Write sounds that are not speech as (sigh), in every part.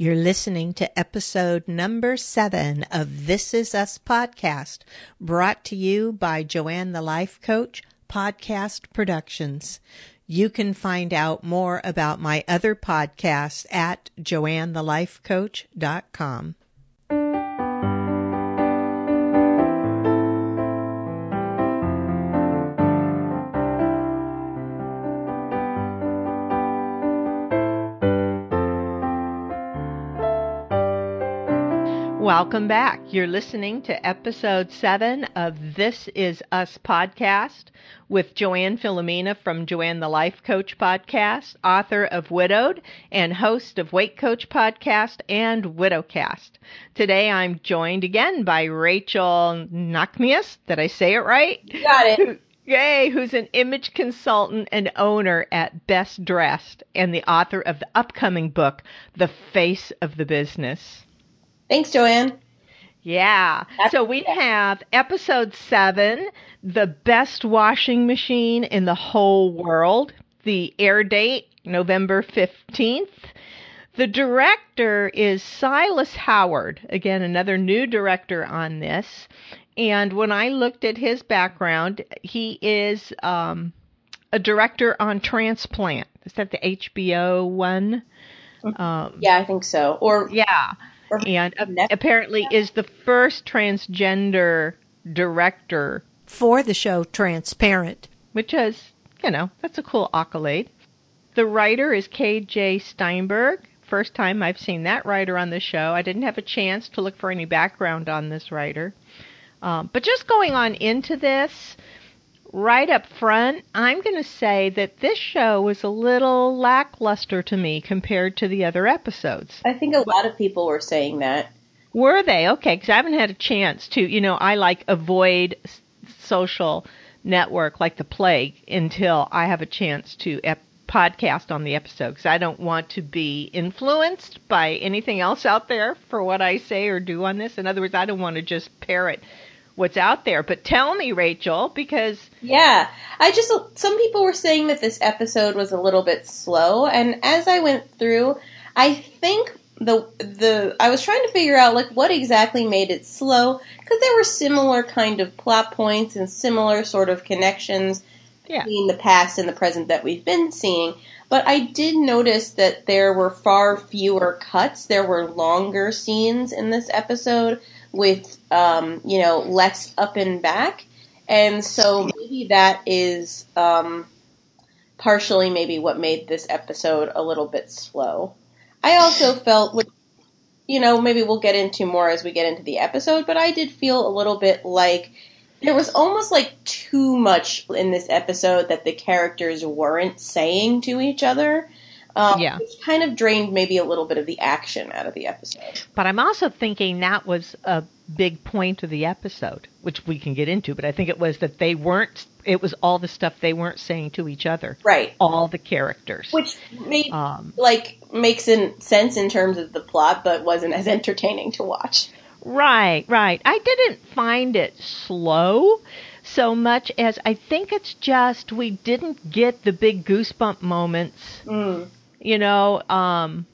You're listening to episode number seven of This Is Us podcast, brought to you by Joanne the Life Coach Podcast Productions. You can find out more about my other podcasts at joannethelifecoach.com. Welcome back. You're listening to episode seven of This Is Us podcast with Joanne Filomena from Joanne the Life Coach podcast, author of Widowed, and host of Weight Coach podcast and Widowcast. Today I'm joined again by Rachel Nachmias. Did I say it right? You got it. Yay, who's an image consultant and owner at Best Dressed and the author of the upcoming book, The Face of the Business. Thanks, Joanne. Yeah. So we have episode seven, the best washing machine in the whole world. The air date, November 15th. The director is Silas Howard. Again, another new director on this. And when I looked at his background, he is um, a director on Transplant. Is that the HBO one? Um, yeah, I think so. Or yeah and apparently is the first transgender director for the show Transparent, which is, you know, that's a cool accolade. The writer is K.J. Steinberg. First time I've seen that writer on the show. I didn't have a chance to look for any background on this writer. Um, but just going on into this, right up front, I'm going to say that this show was a little lackluster to me compared to the other episodes. I think a lot of people were saying that. Were they? Okay, because I haven't had a chance to, you know, I like avoid social network like the plague until I have a chance to ep- podcast on the episode because I don't want to be influenced by anything else out there for what I say or do on this. In other words, I don't want to just parrot what's out there. But tell me, Rachel, because yeah, I just some people were saying that this episode was a little bit slow, and as I went through, I think the the I was trying to figure out like what exactly made it slow because there were similar kind of plot points and similar sort of connections yeah. between the past and the present that we've been seeing. But I did notice that there were far fewer cuts. There were longer scenes in this episode with um, you know less up and back, and so maybe that is um, partially maybe what made this episode a little bit slow. I also felt, with, you know, maybe we'll get into more as we get into the episode, but I did feel a little bit like there was almost like too much in this episode that the characters weren't saying to each other. Um, yeah. Which kind of drained maybe a little bit of the action out of the episode. But I'm also thinking that was a big point of the episode, which we can get into, but I think it was that they weren't, it was all the stuff they weren't saying to each other. Right. All the characters. Which made, um, like, makes in, sense in terms of the plot, but wasn't as (laughs) entertaining to watch. Right, right. I didn't find it slow so much as I think it's just we didn't get the big goosebump moments. Mm you know, um,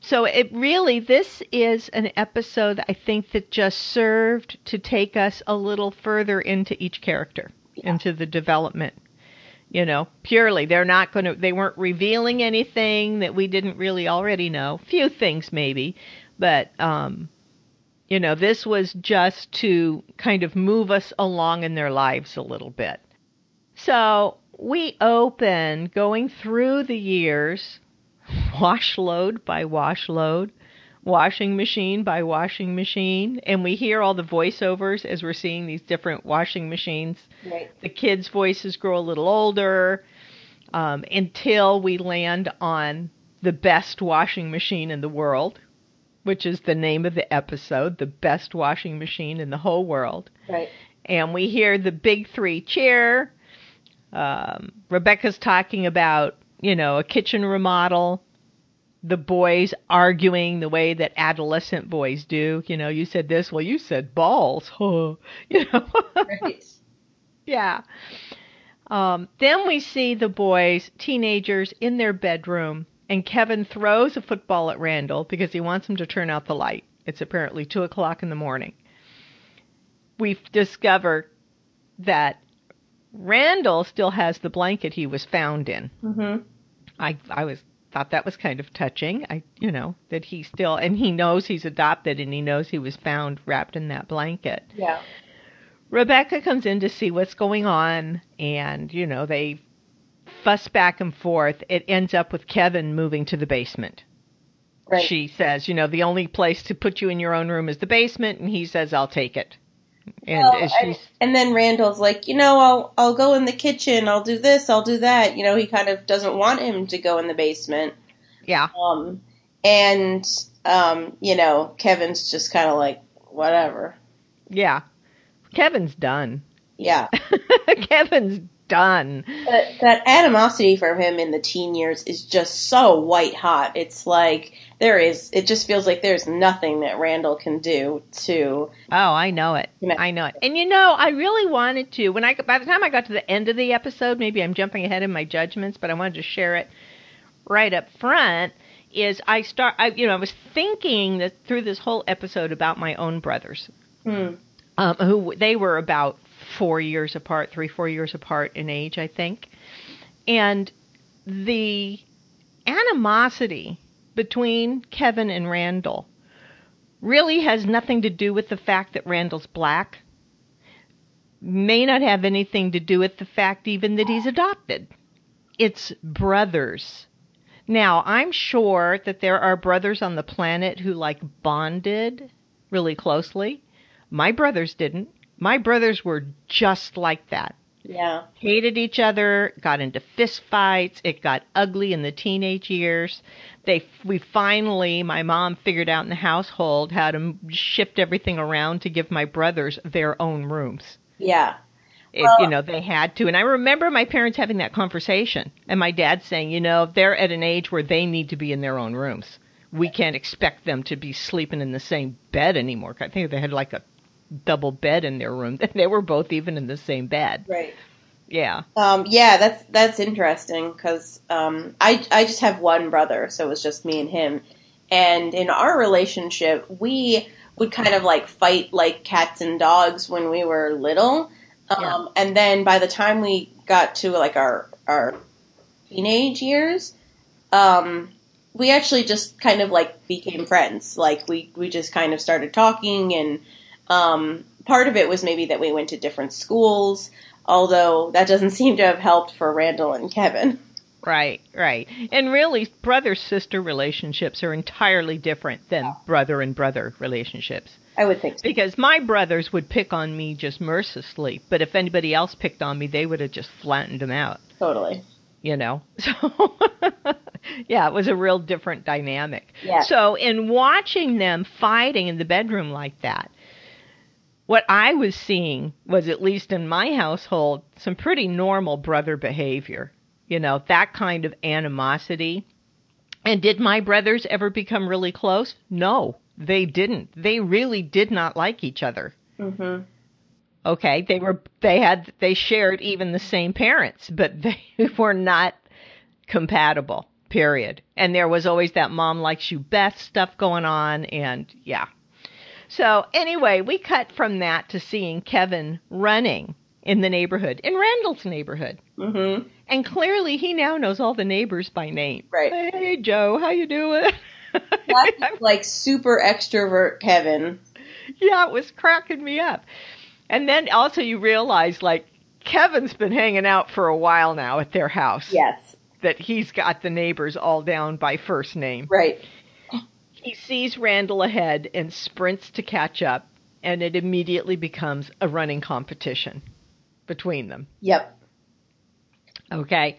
so it really, this is an episode I think that just served to take us a little further into each character, yeah. into the development. You know, purely, they're not going to, they weren't revealing anything that we didn't really already know. Few things maybe, but, um, you know, this was just to kind of move us along in their lives a little bit. So we open going through the years (laughs) wash load by wash load, washing machine by washing machine, and we hear all the voiceovers as we're seeing these different washing machines. Right. The kids' voices grow a little older um, until we land on the best washing machine in the world, which is the name of the episode, the best washing machine in the whole world. Right. And we hear the big three cheer. Um, Rebecca's talking about you know, a kitchen remodel, the boys arguing the way that adolescent boys do. You know, you said this, well, you said balls. Huh. (laughs) You know? right. (laughs) Yeah. Um, then we see the boys, teenagers, in their bedroom, and Kevin throws a football at Randall because he wants him to turn out the light. It's apparently two o'clock in the morning. We discover that Randall still has the blanket he was found in. Mm-hmm. I I was thought that was kind of touching. I you know that he still and he knows he's adopted and he knows he was found wrapped in that blanket. Yeah. Rebecca comes in to see what's going on, and you know they fuss back and forth. It ends up with Kevin moving to the basement. Right. She says, you know, the only place to put you in your own room is the basement, and he says, "I'll take it." And Well, and then Randall's like, you know, I'll I'll go in the kitchen. I'll do this. I'll do that. You know, he kind of doesn't want him to go in the basement. yeah, Um, and um, you know, Kevin's just kind of like, whatever. yeah. Kevin's done. Yeah. (laughs) Kevin's done. But that animosity from him in the teen years is just so white hot. It's like there is. It just feels like there's nothing that Randall can do to. Oh, I know it. Yeah. I know it. And you know, I really wanted to. When I by the time I got to the end of the episode, maybe I'm jumping ahead in my judgments, but I wanted to share it right up front. Is I start, I you know, I was thinking that through this whole episode about my own brothers, Hmm. um, who they were about four years apart, three, four years apart in age, I think, and the animosity between Kevin and Randall really has nothing to do with the fact that Randall's black. May not have anything to do with the fact even that he's adopted. It's brothers. Now, I'm sure that there are brothers on the planet who like bonded really closely. My brothers didn't. My brothers were just like that Yeah. hated each other, got into fist fights. It got ugly in the teenage years. They we finally my mom figured out in the household how to shift everything around to give my brothers their own rooms. Yeah. It, you know, they had to. And I remember my parents having that conversation and my dad saying, you know, they're at an age where they need to be in their own rooms. We can't expect them to be sleeping in the same bed anymore. I think they had like a double bed in their room. (laughs) They were both even in the same bed. Right. Yeah. Um, yeah, that's that's interesting because um, I I just have one brother, so it was just me and him. And in our relationship, we would kind of like fight like cats and dogs when we were little. Um, Yeah. And then by the time we got to like our our teenage years, um, we actually just kind of like became friends. Like we we just kind of started talking, and um, part of it was maybe that we went to different schools. Although that doesn't (laughs) seem to have helped for Randall and Kevin. Right, right. And really, brother sister relationships are entirely different than brother and brother relationships. I would think so. Because my brothers would pick on me just mercilessly, but if anybody else picked on me, they would have just flattened them out, Totally. you know? (laughs) So, (laughs) yeah, it was a real different dynamic. Yeah. So, in watching them fighting in the bedroom like that, what I was seeing was, at least in my household, some pretty normal brother behavior. You know, that kind of animosity. And did my brothers ever become really close? No, they didn't. They really did not like each other. hmm Okay, they were they had they shared even the same parents, but (laughs) they were not compatible. Period. And there was always that mom likes you best stuff going on and yeah. So anyway, we cut from that to seeing Kevin running in the neighborhood, in Randall's neighborhood. hmm And clearly he now knows all the neighbors by name. Right. Hey Joe, how you doing? (laughs) That's (laughs) like super extrovert Kevin. yeah, it was cracking me up. And then also you realize like Kevin's been hanging out for a while now at their house. Yes. That he's got the neighbors all down by first name. Right. He sees Randall ahead and sprints to catch up, and it immediately becomes a running competition between them. Yep. Okay.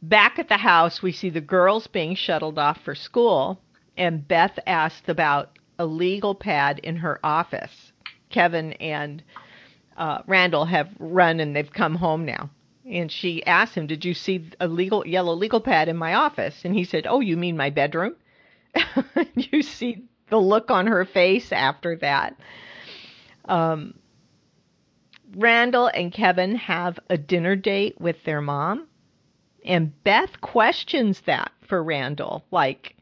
Back at the house, we see the girls being shuttled off for school, and Beth asked about a legal pad in her office. Kevin and uh, Randall have run and they've come home now. And she asked him, "Did you see a legal yellow legal pad in my office?" And he said, "Oh, you mean my bedroom?" (laughs) you see the look on her face after that. Um, Randall and Kevin have a dinner date with their mom, and Beth questions that for Randall. Like,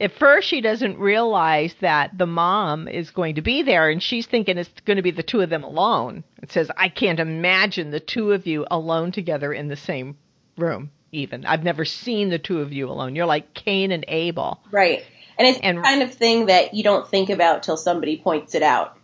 at first she doesn't realize that the mom is going to be there and she's thinking it's going to be the two of them alone. It says, I can't imagine the two of you alone together in the same room, even. I've never seen the two of you alone. You're like Cain and Abel. Right. And it's And- the kind of thing that you don't think about till somebody points it out.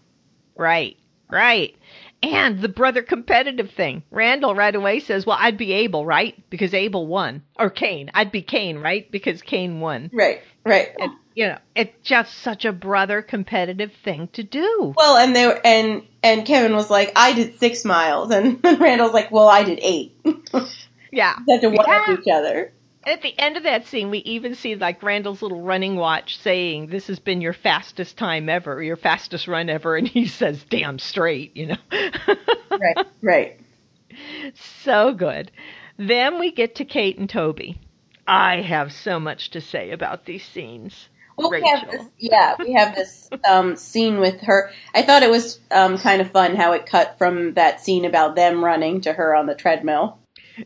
Right, right. And the brother competitive thing. Randall right away says, Well, I'd be Abel, right? Because Abel won. Or Cain. I'd be Cain, right? Because Cain won. Right. Right. And, you know, it's just such a brother competitive thing to do. Well, and they were, and and Kevin was like, I did six miles, (laughs) and Randall's like, well, I did eight. (laughs) Yeah. They to one Yeah. each other. At the end of that scene, we even see like Randall's little running watch saying, "This has been your fastest time ever, your fastest run ever," and he says, "Damn straight," you know. (laughs) Right. Right. so good. Then we get to Kate and Toby. I have so much to say about these scenes. Well, we have this, yeah, we have this um, scene with her. I thought it was um, kind of fun how it cut from that scene about them running to her on the treadmill.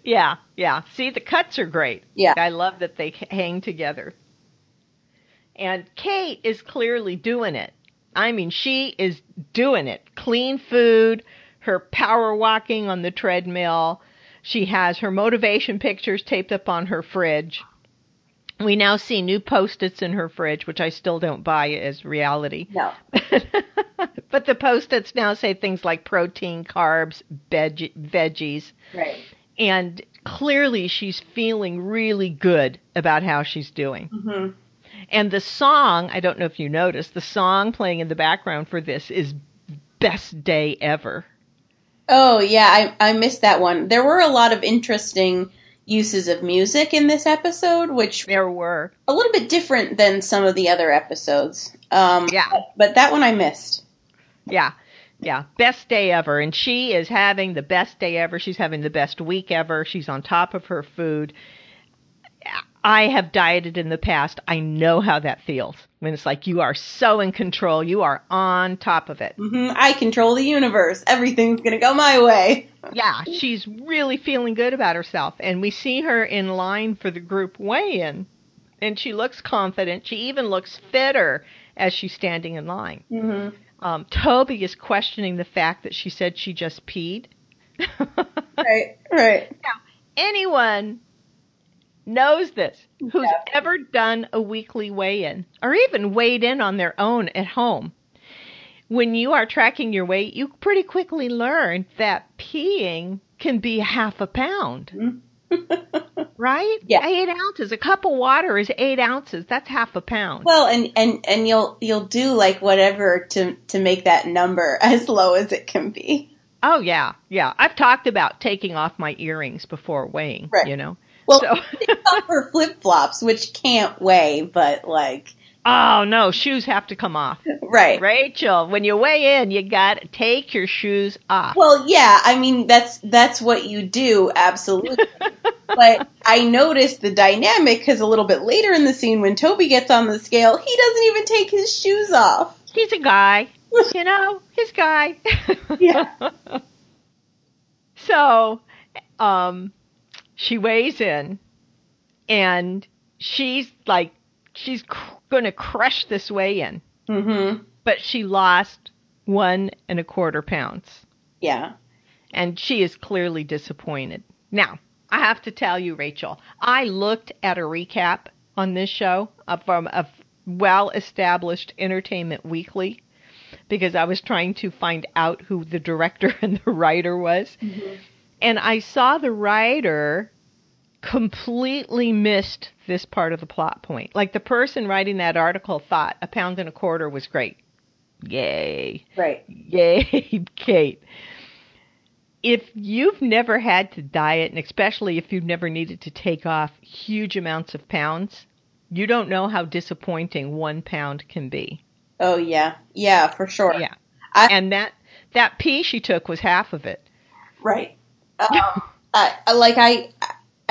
Yeah, yeah. See, the cuts are great. Yeah. I love that they hang together. And Kate is clearly doing it. I mean, she is doing it. Clean food, her power walking on the treadmill. She has her motivation pictures taped up on her fridge. We now see new post-its in her fridge, which I still don't buy as reality. No. (laughs) but the post-its now say things like protein, carbs, veg- veggies Right. And clearly she's feeling really good about how she's doing. hmm And the song, I don't know if you noticed, the song playing in the background for this is Best Day Ever. Oh yeah, I I missed that one. There were a lot of interesting uses of music in this episode, which There were. a little bit different than some of the other episodes. Um, Yeah. but, but that one I missed. Yeah. Yeah, best day ever. And she is having the best day ever. She's having the best week ever. She's on top of her food. I have dieted in the past. I know how that feels when it's like you are so in control. You are on top of it. hmm I control the universe. Everything's gonna go my way. (laughs) yeah, she's really feeling good about herself. And we see her in line for the group weigh in. And she looks confident. She even looks fitter as she's standing in line. hmm Um, Toby is questioning the fact that she said she just peed. (laughs) Right. Right. Now, anyone knows this who's Yeah. ever done a weekly weigh in or even weighed in on their own at home. When you are tracking your weight, you pretty quickly learn that peeing can be half a pound. (laughs) Right? Yeah. Eight ounces. A cup of water is eight ounces. That's half a pound. Well, and and and you'll you'll do like whatever to to make that number (laughs) as low as it can be. oh yeah, yeah. I've talked about taking off my earrings before weighing. Right. You know. Well, So- (laughs) for flip flops, which can't weigh, but like Oh no, shoes have to come off. (laughs) right. Rachel, when you weigh in, you got to take your shoes off. Well, yeah, I mean that's that's what you do, absolutely. (laughs) but I noticed the dynamic because a little bit later in the scene, when Toby gets on the scale, he doesn't even take his shoes off. He's a guy, (laughs) you know, he's a guy. Yeah. so, um, she weighs in, and she's like, she's cr- going to crush this weigh in, Mm-hmm. but she lost one and a quarter pounds. Yeah. and she is clearly disappointed. Now, I have to tell you, Rachel, I looked at a recap on this show from a well established Entertainment Weekly because I was trying to find out who the director (laughs) and the writer was. And I saw the writer completely missed this part of the plot point. Like the person writing that article thought a pound and a quarter was great. Yay. Right. Yay, (laughs) Kate. If you've never had to diet, and especially if you've never needed to take off huge amounts of pounds, you don't know how disappointing one pound can be. Oh yeah. Yeah, for sure. Yeah. I- and that that pee she took was half of it. Right. Um, (laughs) I, I- like I,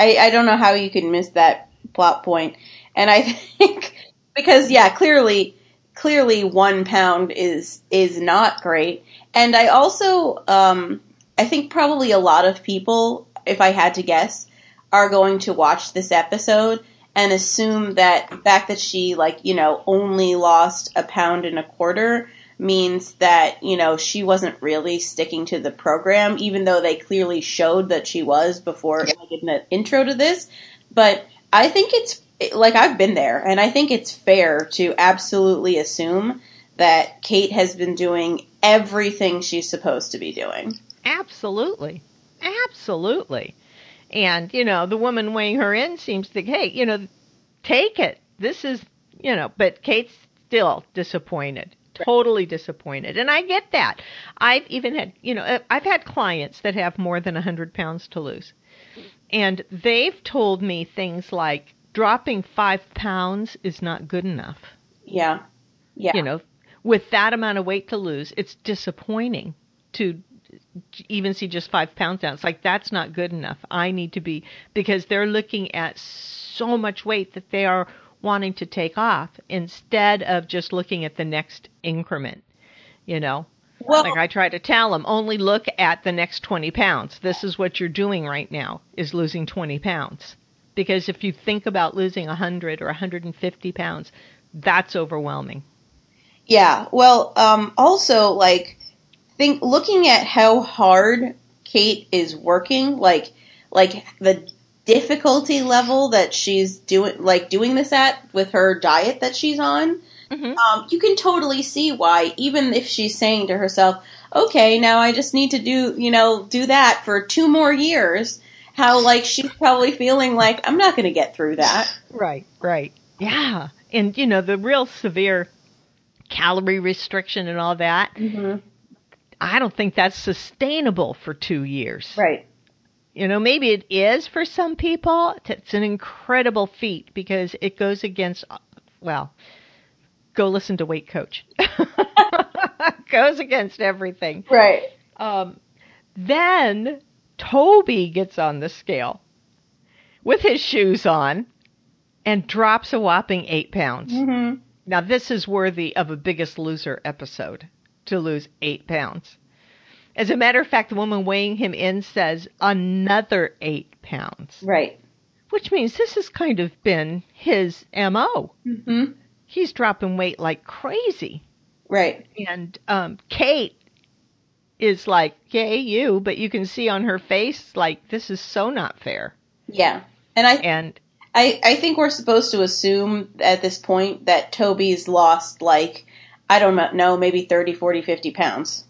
I, I don't know how you could miss that plot point, and I (laughs) think because yeah, clearly, clearly one pound is is not great, and I also, um, I think probably a lot of people, if I had to guess, are going to watch this episode and assume that the fact that she like you know only lost a pound and a quarter means that you know she wasn't really sticking to the program even though they clearly showed that she was before I did an intro to this but i think it's like i've been there and i think it's fair to absolutely assume that kate has been doing everything she's supposed to be doing Absolutely. Absolutely. And, you know, the woman weighing her in seems to, hey, you know, take it. This is, you know, but Kate's still disappointed. Totally disappointed. And I get that. I've even had, you know, uh, I've had clients that have more than 100 pounds to lose. And they've told me things like dropping five pounds is not good enough. yeah yeah You know, with that amount of weight to lose, it's disappointing to even see just five pounds down. It's like that's not good enough. I need to be because they're looking at so much weight that they are wanting to take off instead of just looking at the next increment. You know, well like I try to tell them, only look at the next 20 pounds. This is what you're doing right now is losing 20 pounds. Because if you think about losing 100 or 150 pounds, that's overwhelming. Yeah. Well, um, also like think looking at how hard Kate is working, like like the difficulty level that she's doing like doing this at with her diet that she's on. Mhm. Um, you can totally see why, even if she's saying to herself, "Okay, now I just need to do, you know, do that for two more years." How like she's probably feeling like I'm not going to get through that. Right, right. Yeah. And, you know, the real severe calorie restriction and all that, Mm-hmm. I don't think that's sustainable for two years. Right. You know, maybe it is for some people. It's an incredible feat because it goes against, well, go listen to Weight Coach. (laughs) goes against everything. Right. Um, then Toby gets on the scale with his shoes on and drops a whopping eight pounds. Mm-hmm. Now, this is worthy of a Biggest Loser episode to lose eight pounds. As a matter of fact, the woman weighing him in says another eight pounds, Right. which means this has kind of been his MO. Mm-hmm. He's dropping weight like crazy. Right. And um, Kate is like, yay, you, but you can see on her face, like, this is so not fair. Yeah. And I, And I, I think we're supposed to assume at this point that Toby's lost like, I don't know, maybe 30, 40, 50 pounds.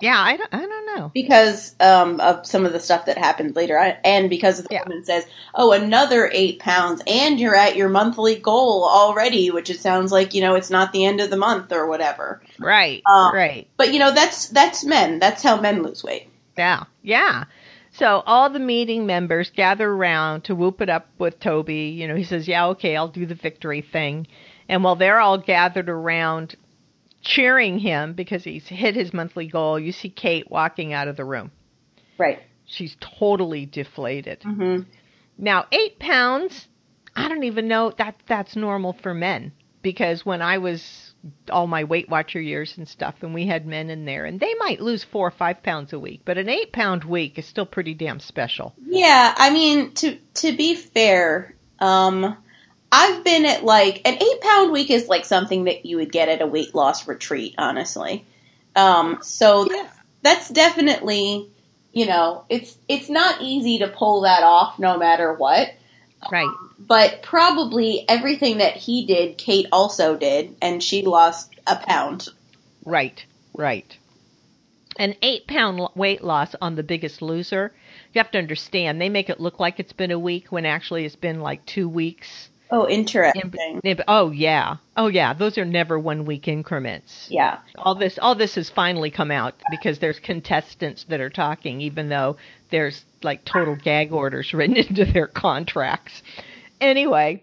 Yeah, I don't, I don't know. Because um, of some of the stuff that happened later. I- And because the Yeah. woman says, oh, another eight pounds, and you're at your monthly goal already, which it sounds like, you know, it's not the end of the month or whatever. Right, Um, right. But, you know, that's, that's men. That's how men lose weight. Yeah, yeah. So all the meeting members gather around to whoop it up with Toby. You know, he says, "Yeah, okay, I'll do the victory thing." And while they're all gathered around cheering him because he's hit his monthly goal, you see Kate walking out of the room. Right. She's totally deflated. Mm-hmm. Now, eight pounds, I don't even know that that's normal for men because when I was all my Weight Watcher years and stuff, and we had men in there, and they might lose four or five pounds a week, but an eight pound week is still pretty damn special. Yeah, I mean to to be fair, um I've been at like an eight pound week is like something that you would get at a weight loss retreat, honestly. Um so Yeah. that's definitely you know, it's it's not easy to pull that off no matter what. Right. But probably everything that he did, Kate also did, and she lost a pound. Right, right. An eight pound weight loss on the biggest loser, you have to understand, they make it look like it's been a week when actually it's been like two weeks. Oh, In- interesting. in- Oh, yeah. Oh, yeah. Those are never one week increments. Yeah. all this all this has finally come out because there's contestants that are talking even though there's like total gag orders written (laughs) into their contracts anyway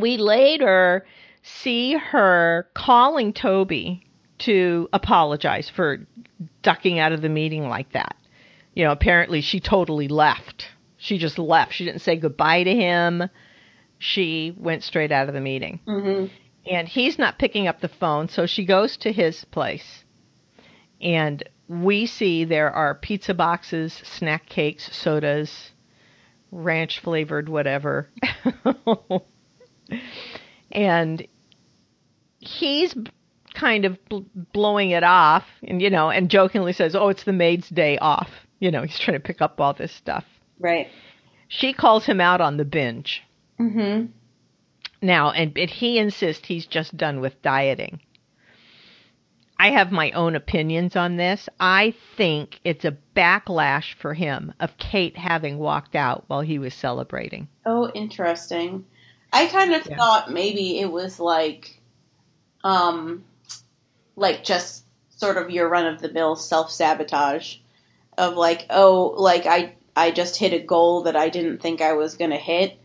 we later see her calling toby to apologize for ducking out of the meeting like that you know apparently she totally left she just left she didn't say goodbye to him she went straight out of the meeting Mhm. and he's not picking up the phone, so she goes to his place. And we see there are pizza boxes, snack cakes, sodas, ranch flavored whatever. (laughs) and he's kind of bl- blowing it off and you know and jokingly says oh it's the maid's day off you know he's trying to pick up all this stuff Right. she calls him out on the binge Mm-hmm. now and but he insists he's just done with dieting i have my own opinions on this i think it's a backlash for him of kate having walked out while he was celebrating Oh, interesting. I kind of Yeah. thought maybe it was like, um, like just sort of your run of the mill self sabotage of like, oh, like I I just hit a goal that I didn't think I was gonna hit,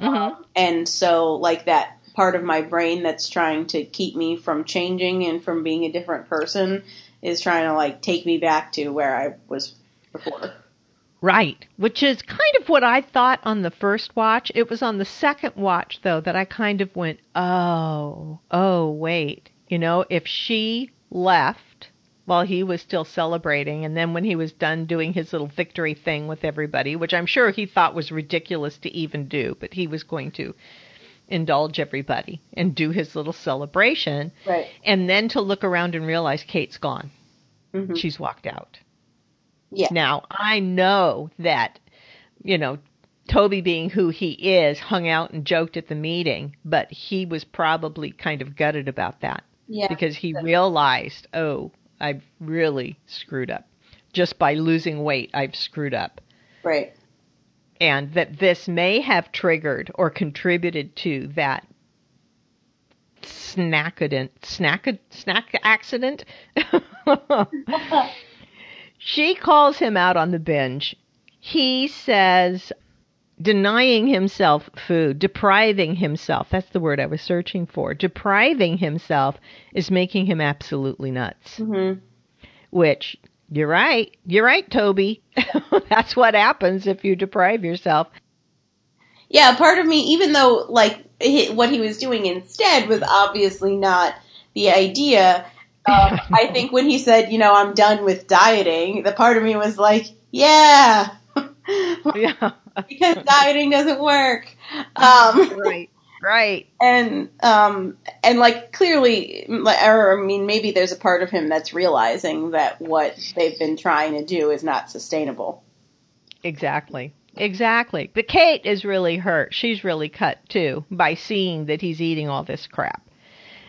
Mhm. and so like that part of my brain that's trying to keep me from changing and from being a different person is trying to like take me back to where I was before. Right, which is kind of what I thought on the first watch. It was on the second watch, though, that I kind of went, oh, oh, wait. You know, if she left while he was still celebrating, and then when he was done doing his little victory thing with everybody, which I'm sure he thought was ridiculous to even do, but he was going to indulge everybody and do his little celebration, Right. and then to look around and realize Kate's gone. hmm She's walked out. Yeah. Now, I know that, you know, Toby being who he is, hung out and joked at the meeting, but he was probably kind of gutted about that Yeah. because he realized, oh, I've really screwed up. Just by losing weight, I've screwed up. Right. And that this may have triggered or contributed to that snackadent, snack, snack accident. (laughs) She calls him out on the binge. He says denying himself food, depriving himself. That's the word I was searching for. Depriving himself is making him absolutely nuts. hmm Which you're right. You're right, Toby. (laughs) That's what happens if you deprive yourself. Yeah, part of me, even though like what he was doing instead was obviously not the idea. Um, (laughs) I think when he said, you know, I'm done with dieting, the part of me was like, yeah, (laughs) Yeah. because dieting doesn't work. Um, right. (laughs) Right. and um, and like clearly, or I mean, maybe there's a part of him that's realizing that what they've been trying to do is not sustainable. Exactly. Exactly. But Kate is really hurt. She's really cut too by seeing that he's eating all this crap.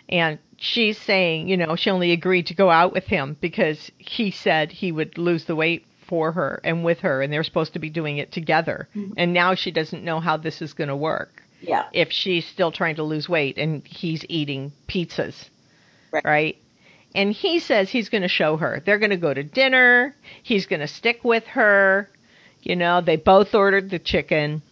And she's saying, you know, she only agreed to go out with him because he said he would lose the weight for her and with her and they're supposed to be doing it together. Mm-hmm. And now she doesn't know how this is going to work Yeah, if she's still trying to lose weight and he's eating pizzas. Right. Right? And he says he's going to show her. They're going to go to dinner. He's going to stick with her. You know, they both ordered the chicken,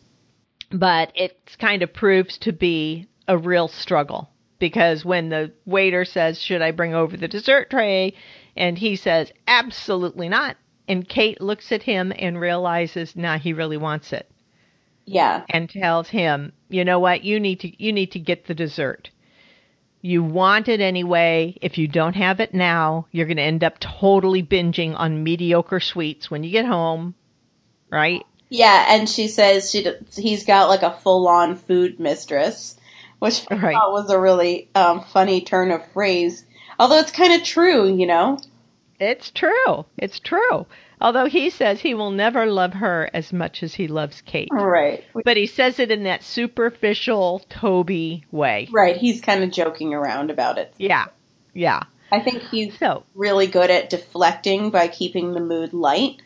but it kind of proves to be a real struggle because when the waiter says, Should I bring over the dessert tray? And he says, Absolutely not. And Kate looks at him and realizes, Nah, he really wants it yeah, and tells him, "You know what? You need to you need to get the dessert. You want it anyway. If you don't have it now, you're going to end up totally binging on mediocre sweets when you get home." Right? yeah. And she says she he's got like a full on food mistress, which I Right. thought was a really um, funny turn of phrase. Although it's kind of true, you know. It's true. It's true. Although he says he will never love her as much as he loves Kate. Right. But he says it in that superficial Toby way. Right. He's kind of joking around about it. Yeah. Yeah. I think he's So, really good at deflecting by keeping the mood light.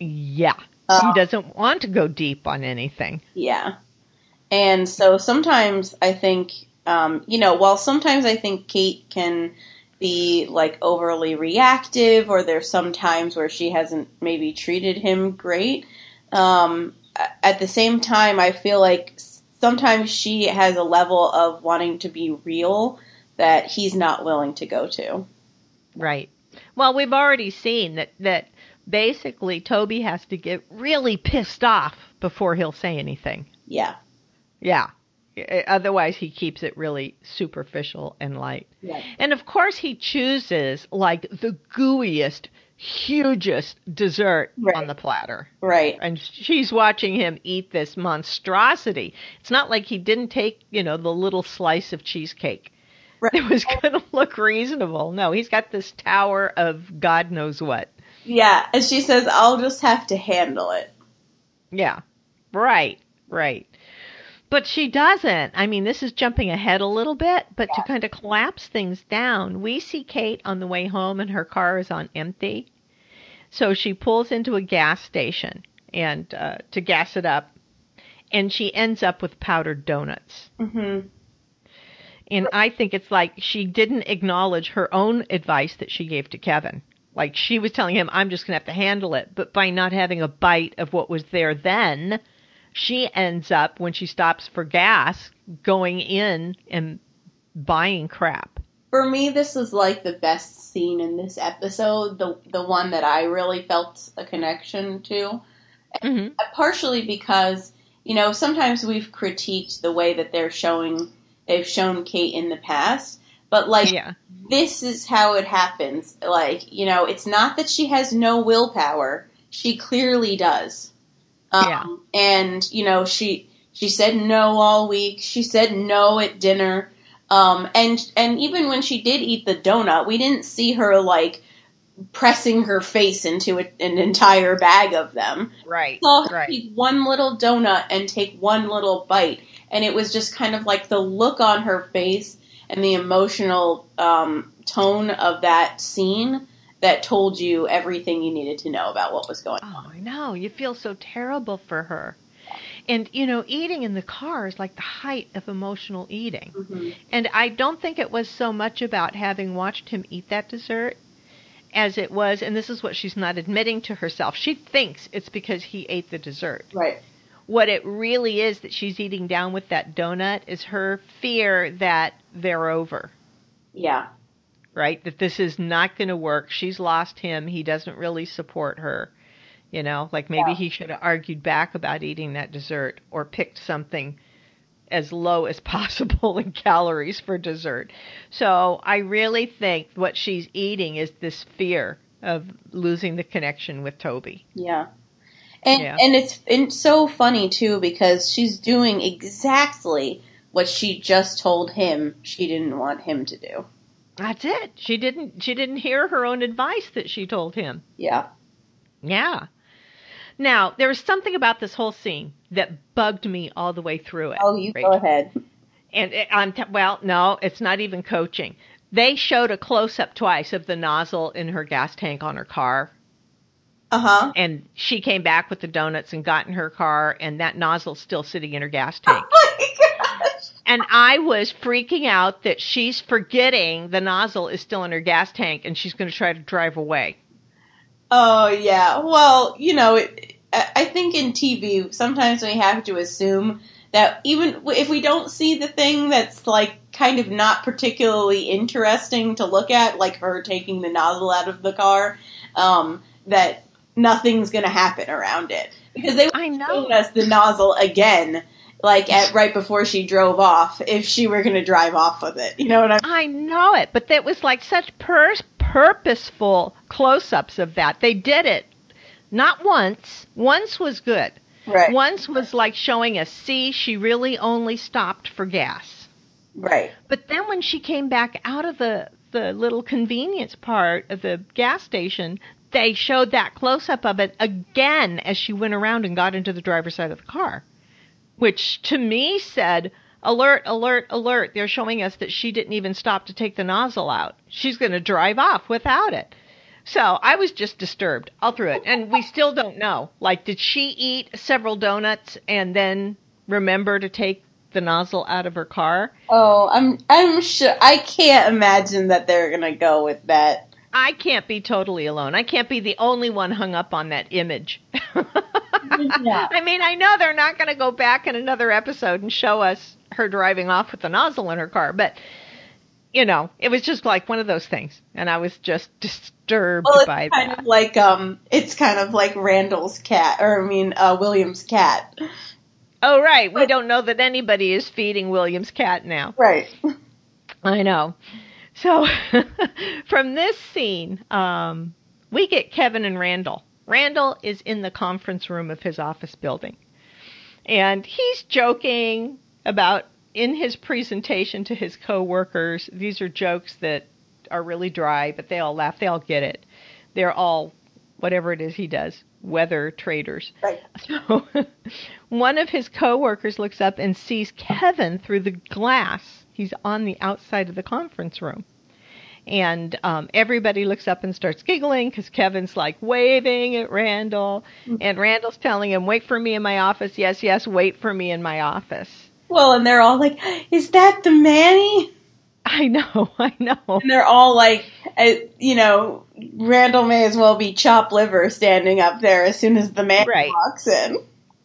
yeah. Uh, he doesn't want to go deep on anything. Yeah. And so sometimes I think, um, you know, while sometimes I think Kate can be like overly reactive, or there's some times where she hasn't maybe treated him great. Um, at the same time, I feel like sometimes she has a level of wanting to be real that he's not willing to go to. Right. Well, we've already seen that that basically Toby has to get really pissed off before he'll say anything. Yeah. Yeah. Uh, Otherwise, he keeps it really superficial and light. Yeah. And of course, he chooses like the gooeyest, hugest dessert Right. on the platter. Right. And she's watching him eat this monstrosity. It's not like he didn't take, you know, the little slice of cheesecake. Right. It was going to look reasonable. No, he's got this tower of God knows what. Yeah, and she says, "I'll just have to handle it." Yeah. Right. Right. But she doesn't. I mean, this is jumping ahead a little bit, but to kind of collapse things down, we see Kate on the way home and her car is on empty. So she pulls into a gas station and uh, to gas it up, and she ends up with powdered donuts. Mm-hmm. And I think it's like she didn't acknowledge her own advice that she gave to Kevin. Like she was telling him, I'm just going to have to handle it. But by not having a bite of what was there then, she ends up, when she stops for gas, going in and buying crap. For me, this was like the best scene in this episode. The the one that I really felt a connection to. hmm partially because you know sometimes we've critiqued the way that they're showing they've shown Kate in the past, but like Yeah. this is how it happens. Like you know, it's not that she has no willpower; she clearly does. Um, Yeah. And you know, she she said no all week. She said no at dinner. Um, and and even when she did eat the donut, we didn't see her like pressing her face into a, an entire bag of them Right. saw Right. eat one little donut and take one little bite, and it was just kind of like the look on her face and the emotional um, tone of that scene that told you everything you needed to know about what was going on. Oh, I know. You feel so terrible for her. And, you know, eating in the car is like the height of emotional eating. Mhm. And I don't think it was so much about having watched him eat that dessert as it was, and this is what she's not admitting to herself. She thinks it's because he ate the dessert. Right. What it really is that she's eating down with that donut is her fear that they're over, Yeah. Right? That this is not going to work. She's lost him. He doesn't really support her. You know, like maybe Yeah. he should have argued back about eating that dessert or picked something as low as (laughs) possible in calories for dessert. So I really think what she's eating is this fear of losing the connection with Toby. Yeah. And Yeah. and it's it's so funny too because she's doing exactly what she just told him she didn't want him to do. That's it. She didn't she didn't hear her own advice that she told him. Yeah. Yeah. Now, there was something about this whole scene that bugged me all the way through it. Oh, you Rachel. go ahead. And it, I'm t- well, no, it's not even coaching. They showed a close up twice of the nozzle in her gas tank on her car, Uh huh. and she came back with the donuts and got in her car, and that nozzle's still sitting in her gas tank. And I was freaking out that she's forgetting the nozzle is still in her gas tank, and she's going to try to drive away. Oh yeah. Well, you know, it, I think in TV sometimes we have to assume that even if we don't see the thing that's like kind of not particularly interesting to look at, like her taking the nozzle out of the car, um, that nothing's going to happen around it because they I know. shown us the nozzle again. Like at right before she drove off, if she were going to drive off with it, you know what I mean? I know it, but that was like such pur- purposeful close-ups of that. They did it not once. Once was good. Right, Once was like showing us, see, she really only stopped for gas. right, But then when she came back out of the the little convenience part of the gas station, they showed that close-up of it again as she went around and got into the driver's side of the car, which to me said. Alert, alert, alert. They're showing us that she didn't even stop to take the nozzle out. She's going to drive off without it. So I was just disturbed all through it. And we still don't know. Like, did she eat several donuts and then remember to take the nozzle out of her car? Oh, I'm I'm sure I can't imagine that they're gonna go with that. I can't be totally alone. I can't be the only one hung up on that image. Yeah. (laughs) I mean, I know they're not going to go back in another episode and show us her driving off with the nozzle in her car, but you know, it was just like one of those things, and I was just disturbed Well, it's by kind that. of like um, it's kind of like Randall's cat, or I mean, uh, William's cat. Oh, right. We don't know that anybody is feeding William's cat now. Right. I know. So, (laughs) from this scene, um, we get Kevin and Randall. Randall is in the conference room of his office building. And he's joking about in his presentation to his coworkers. These are jokes that are really dry, but they all laugh. They all get it. They're all whatever it is he does, weather traders. Right. (laughs) So (laughs) one of his coworkers looks up and sees Kevin through the glass. He's on the outside of the conference room. And um, everybody looks up and starts giggling because Kevin's like waving at Randall. And Randall's telling him, Wait for me in my office. Yes, yes, wait for me in my office. Well, and they're all like, "Is that the Manny?" I know, (laughs) I know. And they're all like, uh, you know, Randall may as well be chop liver standing up there as soon as the man Right. walks in.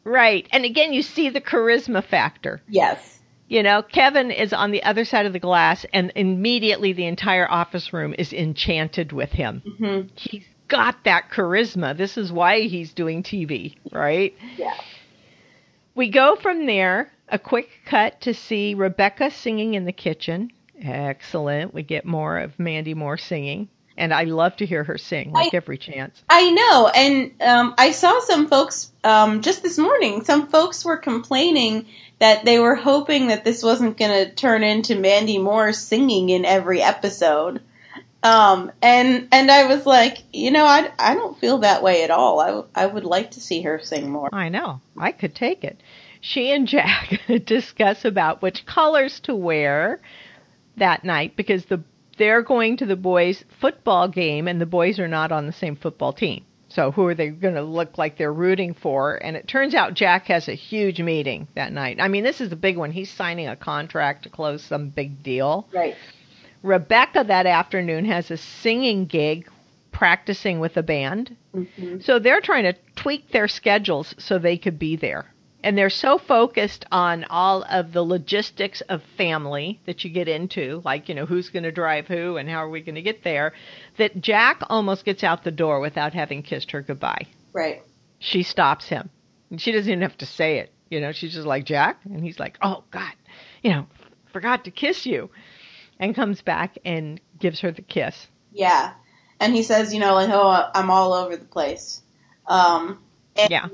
Right. And again, you see the charisma factor. Yes. You know, Kevin is on the other side of the glass, and immediately the entire office room is enchanted with him. hmm He's got that charisma. This is why he's doing TV, right? Yeah. We go from there, a quick cut to see Rebecca singing in the kitchen. Excellent. We get more of Mandy Moore singing. And I love to hear her sing, like I- every chance. I know, and um, I saw some folks um, just this morning. Some folks were complaining that they were hoping that this wasn't going to turn into Mandy Moore singing in every episode. Um, and and I was like, you know, I, I don't feel that way at all. I, I would like to see her sing more. I know. I could take it. She and Jack (laughs) discuss about which colors to wear that night because the they're going to the boys' football game and the boys are not on the same football team. So who are they going to look like they're rooting for? And it turns out Jack has a huge meeting that night. I mean, this is the big one. He's signing a contract to close some big deal. Right. Rebecca that afternoon has a singing gig practicing with a band. hmm So they're trying to tweak their schedules so they could be there. And they're so focused on all of the logistics of family that you get into, like, you know, who's going to drive who and how are we going to get there, that Jack almost gets out the door without having kissed her goodbye. Right. She stops him. And she doesn't even have to say it. You know, she's just like, Jack? And he's like, oh, God, you know, forgot to kiss you. And comes back and gives her the kiss. Yeah. And he says, you know, like, oh, I'm all over the place. Um, and, Yeah.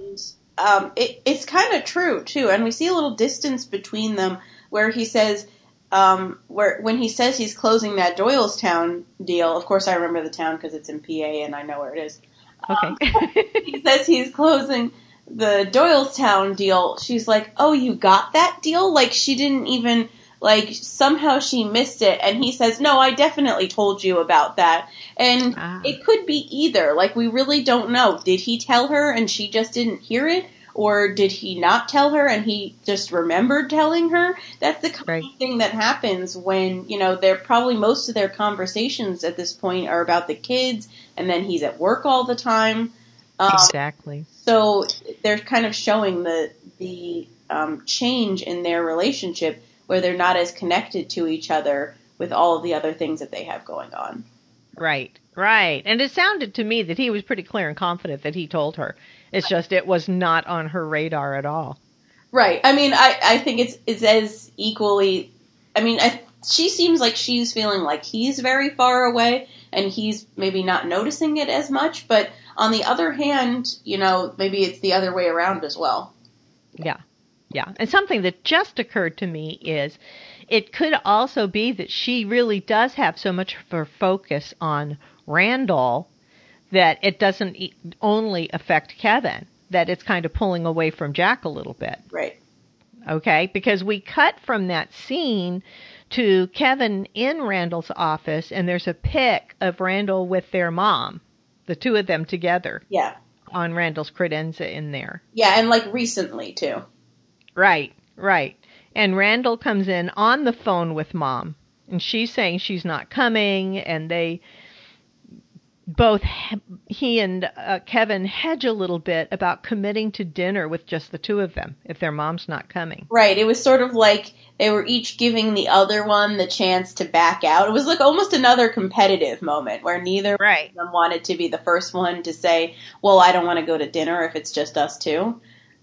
Um, it, it's kind of true too, and we see a little distance between them where he says, um, where when he says he's closing that Doylestown deal. Of course, I remember the town because it's in PA and I know where it is. Okay. (laughs) He says he's closing the Doylestown deal. She's like, "Oh, you got that deal?" Like she didn't even like somehow she missed it, and he says, "No, I definitely told you about that." And Ah. it could be either. Like we really don't know. Did he tell her and she just didn't hear it? Or did he not tell her and he just remembered telling her? That's the kind Right. of thing that happens when, you know, they're probably most of their conversations at this point are about the kids and then he's at work all the time. Um, exactly. so they're kind of showing the the um, change in their relationship where they're not as connected to each other with all of the other things that they have going on. Right, right. And it sounded to me that he was pretty clear and confident that he told her. It's just it was not on her radar at all. Right. I mean, I, I think it's it's as equally. I mean, I, she seems like she's feeling like he's very far away, and he's maybe not noticing it as much. But on the other hand, you know, maybe it's the other way around as well. Yeah. Yeah. And something that just occurred to me is it could also be that she really does have so much of her focus on Randall that it doesn't only affect Kevin, that it's kind of pulling away from Jack a little bit. Right. okay? Because we cut from that scene to Kevin in Randall's office, and there's a pic of Randall with their mom, the two of them together Yeah. on Randall's credenza in there. Yeah, and like recently too. Right, right. And Randall comes in on the phone with mom, and she's saying she's not coming, and they both he and uh, Kevin hedge a little bit about committing to dinner with just the two of them if their mom's not coming. Right. It was sort of like they were each giving the other one the chance to back out. It was like almost another competitive moment where neither Right. of them wanted to be the first one to say, "Well, I don't want to go to dinner if it's just us two.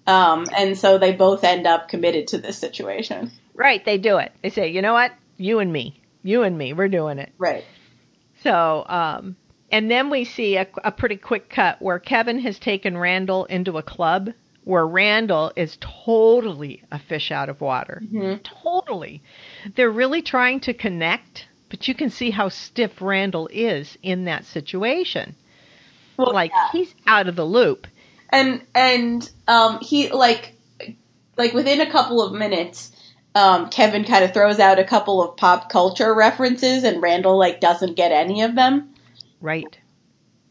Um, and so they both end up committed to this situation. Right, they do it. They say, you know what? You and me. You and me. We're doing it. Right. So, um, And then we see a, a pretty quick cut where Kevin has taken Randall into a club where Randall is totally a fish out of water. Mhm. Totally. They're really trying to connect, but you can see how stiff Randall is in that situation. Well, like yeah. he's out of the loop. And and um he like like within a couple of minutes um Kevin kind of throws out a couple of pop culture references and Randall like doesn't get any of them. Right.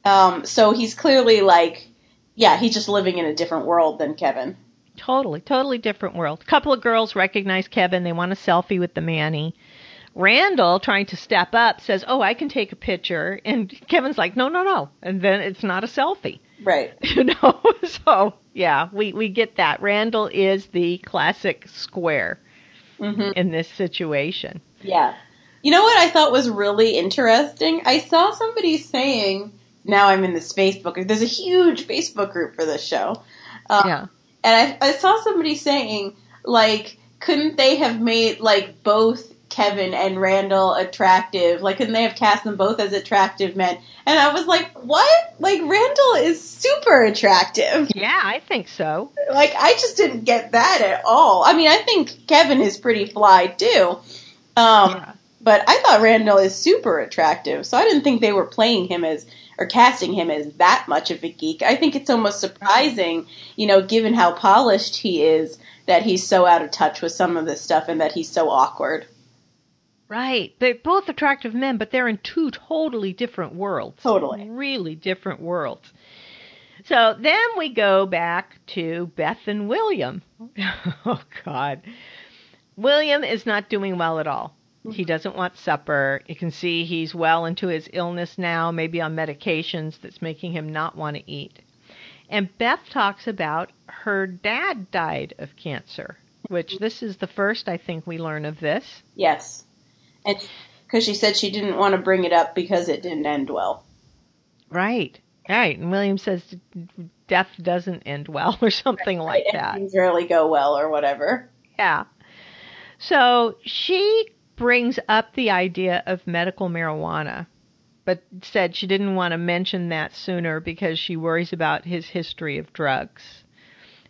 Um so he's clearly like yeah, he's just living in a different world than Kevin. Totally, totally different world. A couple of girls recognize Kevin. They want a selfie with the Manny. Randall, trying to step up, says, "Oh, I can take a picture," and Kevin's like, "No, no, no," and then it's not a selfie. Right. (laughs) You know, (laughs) so yeah, we we get that. Randall is the classic square Mhm. in this situation. Yeah. You know what I thought was really interesting? I saw somebody saying, now I'm in this Facebook group. There's a huge Facebook group for this show. Um, yeah, And I, I saw somebody saying, like, couldn't they have made, like, both Kevin and Randall attractive? Like, couldn't they have cast them both as attractive men? And I was like, what? Like, Randall is super attractive. yeah, I think so. Like, I just didn't get that at all. I mean, I think Kevin is pretty fly, too. Um, Yeah. but I thought Randall is super attractive, so I didn't think they were playing him as or casting him as that much of a geek. I think it's almost surprising, you know, given how polished he is, that he's so out of touch with some of this stuff and that he's so awkward. Right. They're both attractive men, but they're in two totally different worlds. Totally. Really different worlds. So then we go back to Beth and William. (laughs) oh, God. William is not doing well at all. He mm-hmm. doesn't want supper. You can see he's well into his illness now, maybe on medications that's making him not want to eat. And Beth talks about her dad died of cancer, which mm-hmm. this is the first I think we learn of this. Yes. And because she said she didn't want to bring it up because it didn't end well. Right. Right. And William says death doesn't end well or (laughs) something (laughs) like that. Things rarely go well or whatever. Yeah. So she brings up the idea of medical marijuana, but said she didn't want to mention that sooner because she worries about his history of drugs.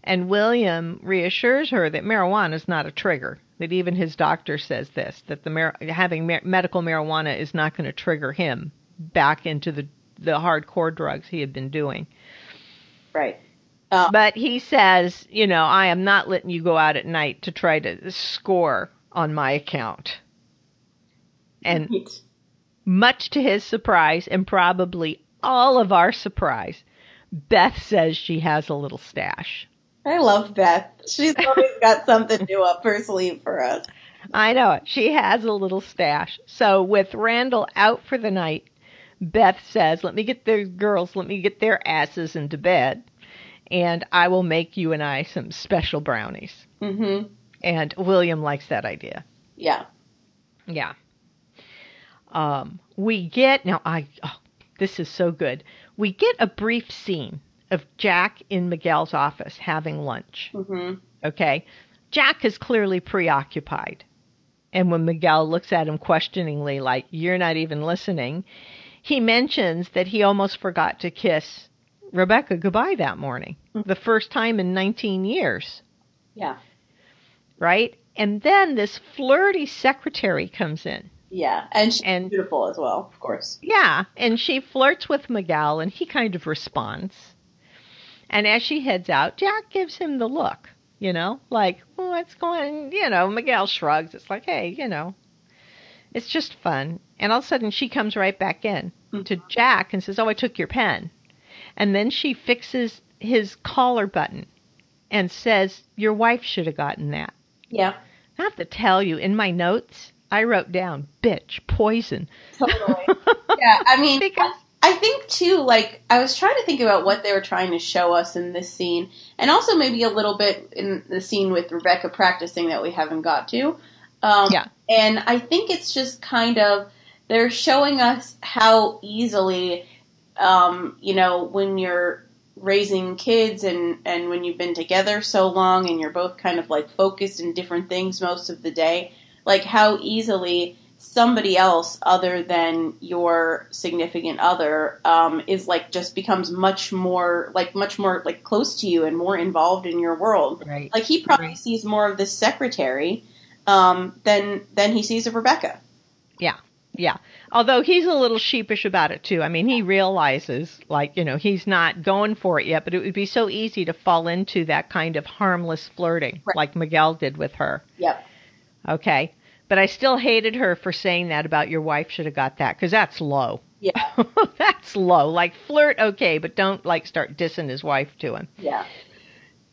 And William reassures her that marijuana is not a trigger. That even his doctor says this: that the mar- having mar- medical marijuana is not going to trigger him back into the the hardcore drugs he had been doing. Right. Um, But he says, you know, I am not letting you go out at night to try to score on my account. And much to his surprise, and probably all of our surprise, Beth says she has a little stash. I love Beth. She's (laughs) always got something new up her sleeve for us. I know it. She has a little stash. So with Randall out for the night, Beth says, Let me get the girls, let me get their asses into bed, and I will make you and I some special brownies. Mm-hmm. And William likes that idea. Yeah. Yeah. Um, we get now. I oh, this is so good. We get a brief scene of Jack in Miguel's office having lunch. Mm-hmm. Okay, Jack is clearly preoccupied, and when Miguel looks at him questioningly, like "You're not even listening," he mentions that he almost forgot to kiss Rebecca goodbye that morning, the first time in 19 years Yeah. right? And then this flirty secretary comes in. Yeah. And she's And- beautiful as well, of course. Yeah, and she flirts with Miguel, and he kind of responds. And as she heads out, Jack gives him the look, you know, like, "Oh, what's going, you know, Miguel shrugs. It's like, hey, you know, it's just fun. And all of a sudden, she comes right back in mm-hmm. to Jack and says, oh, I took your pen. And then she fixes his collar button and says, your wife should have gotten that. Yeah. I have to tell you, in my notes, I wrote down bitch, poison. Totally. (laughs) yeah. I mean, Because I think too, like I was trying to think about what they were trying to show us in this scene, and also maybe a little bit in the scene with Rebecca practicing that we haven't got to. Um, Yeah. And I think it's just kind of they're showing us how easily, um, you know, when you're raising kids and and when you've been together so long and you're both kind of like focused in different things most of the day, like how easily somebody else other than your significant other um, is like just becomes much more like much more like close to you and more involved in your world. Right. Like he probably Right. sees more of this secretary um, than than he sees of Rebecca. Yeah. Yeah. Although he's a little sheepish about it too. I mean, he realizes, like, you know, he's not going for it yet, but it would be so easy to fall into that kind of harmless flirting Right. like Miguel did with her. Yep. Okay. But I still hated her for saying that about your wife should have got that because that's low. Yeah. (laughs) that's low. Like, flirt, okay, but don't, like, start dissing his wife to him. Yeah.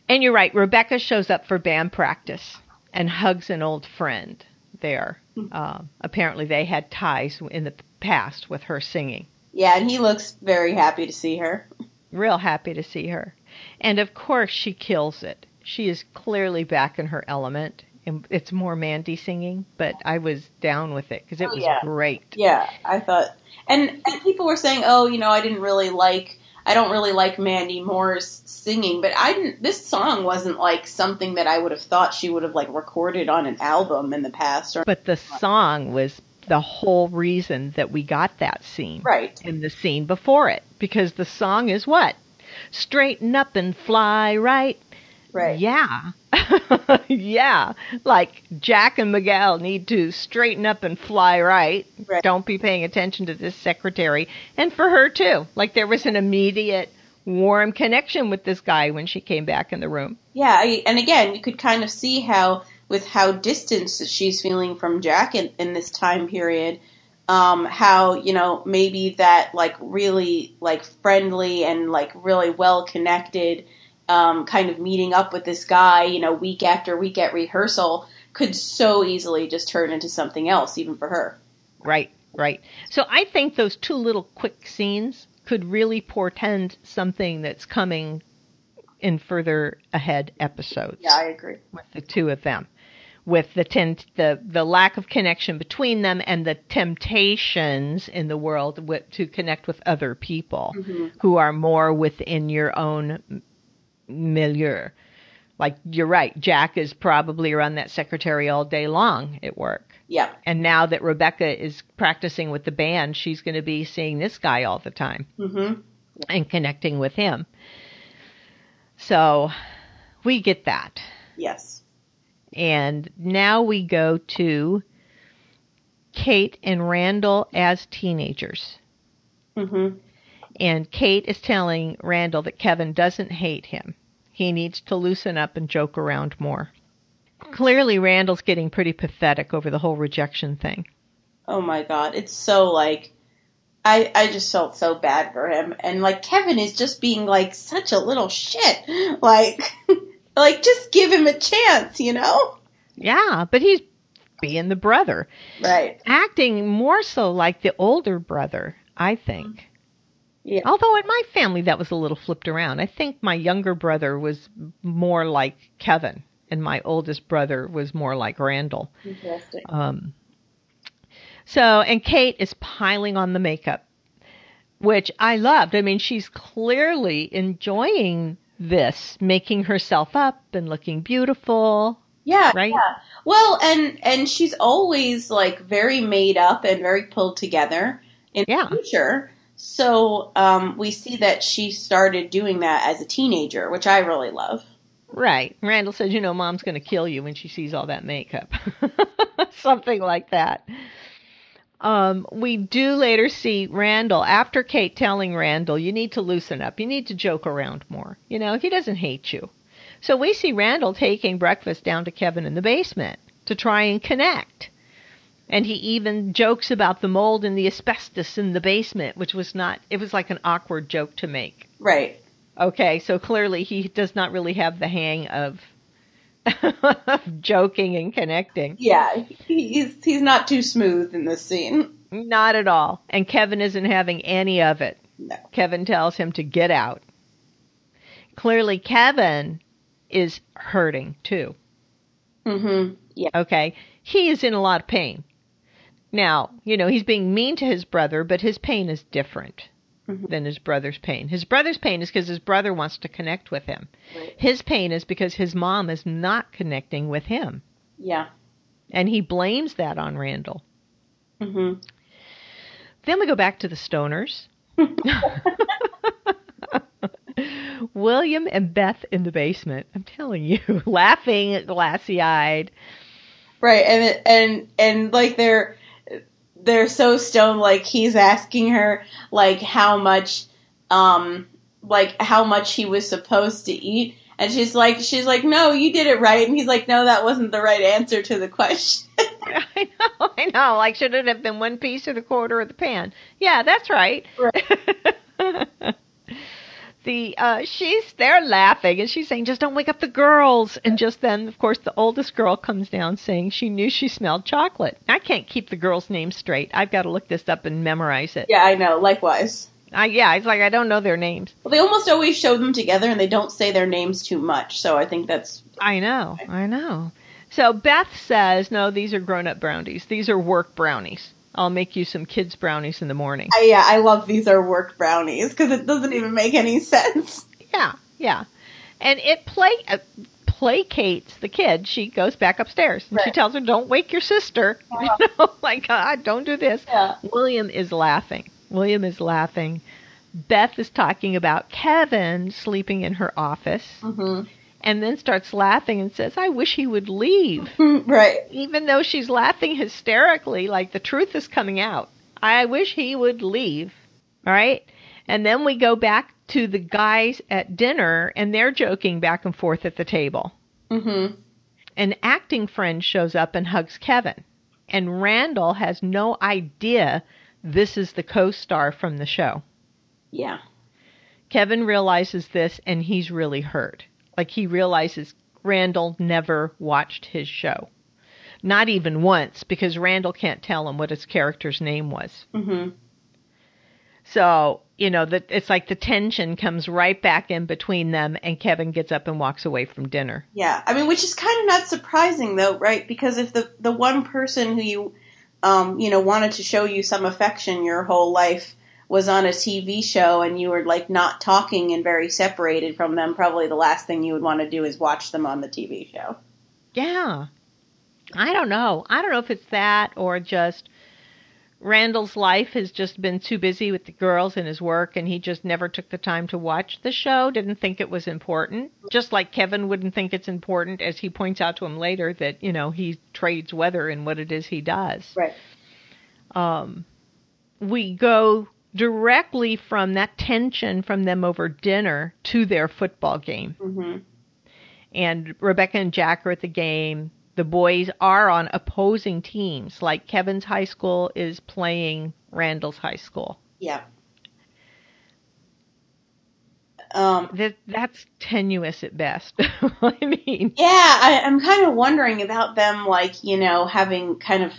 And you're right. Rebecca shows up for band practice and hugs an old friend there. Um, apparently, they had ties in the past with her singing. Yeah, and he looks very happy to see her. Real happy to see her. And of course, she kills it. She is clearly back in her element. And it's more Mandy singing, but I was down with it because it Oh, was yeah. great. Yeah, I thought, and and people were saying, oh, you know, I didn't really like, I don't really like Mandy Moore's singing, but I didn't. This song wasn't like something that I would have thought she would have like recorded on an album in the past, or But the song was the whole reason that we got that scene. right. in the scene before it because the song is what? Straighten up and fly right. Right. Yeah. (laughs) yeah. Like Jack and Miguel need to straighten up and fly right. Right. Don't be paying attention to this secretary. And for her too. Like there was an immediate warm connection with this guy when she came back in the room. Yeah, I, and again, you could kind of see how, with how distanced she's feeling from Jack in, in this time period, um, how you know maybe that like really like friendly and like really well connected, um, kind of meeting up with this guy, you know, week after week at rehearsal, could so easily just turn into something else, even for her. Right, right. So I think those two little quick scenes could really portend something that's coming in further ahead episodes Yeah, I agree. with the two of them. With the ten- the the lack of connection between them and the temptations in the world with, to connect with other people who are more within your own milieu. Like you're right, Jack is probably around that secretary all day long at work. Yeah, And now that Rebecca is practicing with the band, she's going to be seeing this guy all the time hmm and connecting with him. So we get that. yes, And now we go to Kate and Randall as teenagers. Mm-hmm. And Kate is telling Randall that Kevin doesn't hate him. He needs to loosen up and joke around more. Clearly, Randall's getting pretty pathetic over the whole rejection thing. Oh my god, it's so like I I just felt so bad for him and like Kevin is just being like such a little shit. (laughs) Like (laughs) like just give him a chance, you know? Yeah, but he's being the brother. Right. acting more so like the older brother, I think. Yeah. Although in my family that was a little flipped around. I think my younger brother was more like Kevin, and my oldest brother was more like Randall. Interesting. Um, so, and Kate is piling on the makeup, which I loved. I mean, she's clearly enjoying this, making herself up and looking beautiful. Yeah. Right? Yeah. Well, and and she's always like very made up and very pulled together in Yeah. the future. So um, we see that she started doing that as a teenager, which I really love. Right. Randall says, you know, mom's going to kill you when she sees all that makeup. (laughs) Something like that. Um, we do later see Randall, after Kate telling Randall, you need to loosen up. You need to joke around more. You know, he doesn't hate you. So we see Randall taking breakfast down to Kevin in the basement to try and connect. And he even jokes about the mold and the asbestos in the basement, which was not, it was like an awkward joke to make. Right. Okay, so clearly he does not really have the hang of (laughs) joking and connecting. Yeah. He's he's not too smooth in this scene. Not at all. And Kevin isn't having any of it. No. Kevin tells him to get out. Clearly, Kevin is hurting too. Mm-hmm. Yeah. Okay, he is in a lot of pain. Now, you know, he's being mean to his brother, but his pain is different Mhm. than his brother's pain. His brother's pain is because his brother wants to connect with him. Right. His pain is because his mom is not connecting with him. Yeah. And he blames that on Randall. Mm-hmm. Then we go back to the stoners. (laughs) (laughs) William and Beth in the basement. I'm telling you, (laughs) laughing glassy eyed. Right, and and and like they're they're so stoned. Like he's asking her like how much, um, like how much he was supposed to eat, and she's like, she's like, no, you did it right, and he's like, no, that wasn't the right answer to the (laughs) question. (laughs) I know, I know. Like, should it have been one piece or the quarter of the pan? Yeah, that's right. Right. (laughs) the uh she's they're laughing and she's saying just don't wake up the girls. And just then of course the oldest girl comes down saying she knew she smelled chocolate. I can't keep the girls names straight. I've got to look this up and memorize it. Yeah, I know. Likewise. I, yeah it's like i don't know their names. Well, they almost always show them together, and they don't say their names too much. So I think that's i know. I know. So beth says no these are grown up brownies. These are work brownies i'll make you some kids brownies in the morning I, yeah. I love these are work brownies because it doesn't even make any sense. Yeah, yeah. And it play uh, placates the kid. She goes back upstairs and she tells her, "Don't wake your sister." (laughs) Yeah. You know, (laughs) like God, don't do this. Yeah. William is laughing. William is laughing. Beth is talking about Kevin sleeping in her office Mm-hmm. And then starts laughing and says, "I wish he would leave." (laughs) right. Even though she's laughing hysterically, like the truth is coming out. I wish he would leave. All right? And then we go back to the guys at dinner and they're joking back and forth at the table. Mm-hmm. An acting friend shows up and hugs Kevin. And Randall has no idea this is the co star from the show. Yeah. Kevin realizes this and he's really hurt. Like he realizes Randall never watched his show. Not even once, because Randall can't tell him what his character's name was. Mm-hmm. So, you know, that it's like the tension comes right back in between them and Kevin gets up and walks away from dinner. Yeah, I mean, which is kind of not surprising though, right? Because if the the one person who you, um, you know, wanted to show you some affection your whole life was on a TV show and you were like not talking and very separated from them, probably the last thing you would want to do is watch them on the TV show. Yeah. I don't know. I don't know if it's that or just Randall's life has just been too busy with the girls and his work, and he just never took the time to watch the show, didn't think it was important. Just like Kevin wouldn't think it's important, as he points out to him later, that, you know, he trades weather in what it is he does. Right. Um, we go directly from that tension from them over dinner to their football game. Mm-hmm. And Rebecca and Jack are at the game. The boys are on opposing teams, like Kevin's high school is playing Randall's high school. Yeah. Um, That that's tenuous at best. (laughs) I mean, yeah, I, I'm kind of wondering about them, like you know, having kind of.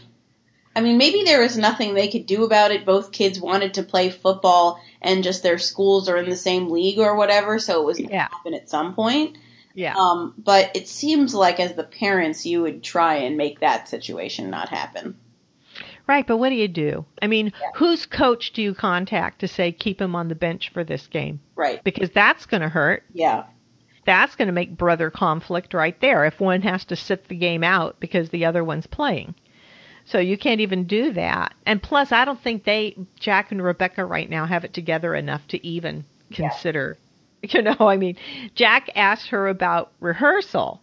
I mean, maybe there was nothing they could do about it. Both kids wanted to play football, and just their schools are in the same league or whatever, so it was going to Yeah. happen at some point. yeah. Um, but it seems like as the parents, you would try and make that situation not happen. Right, but what do you do? I mean, Yeah. whose coach do you contact to say keep him on the bench for this game? Right. Because that's going to hurt. Yeah. That's going to make brother conflict right there if one has to sit the game out because the other one's playing. So you can't even do that. And plus, I don't think they, Jack and Rebecca right now, have it together enough to even Yeah. consider. (laughs) You know, I mean, Jack asked her about rehearsal,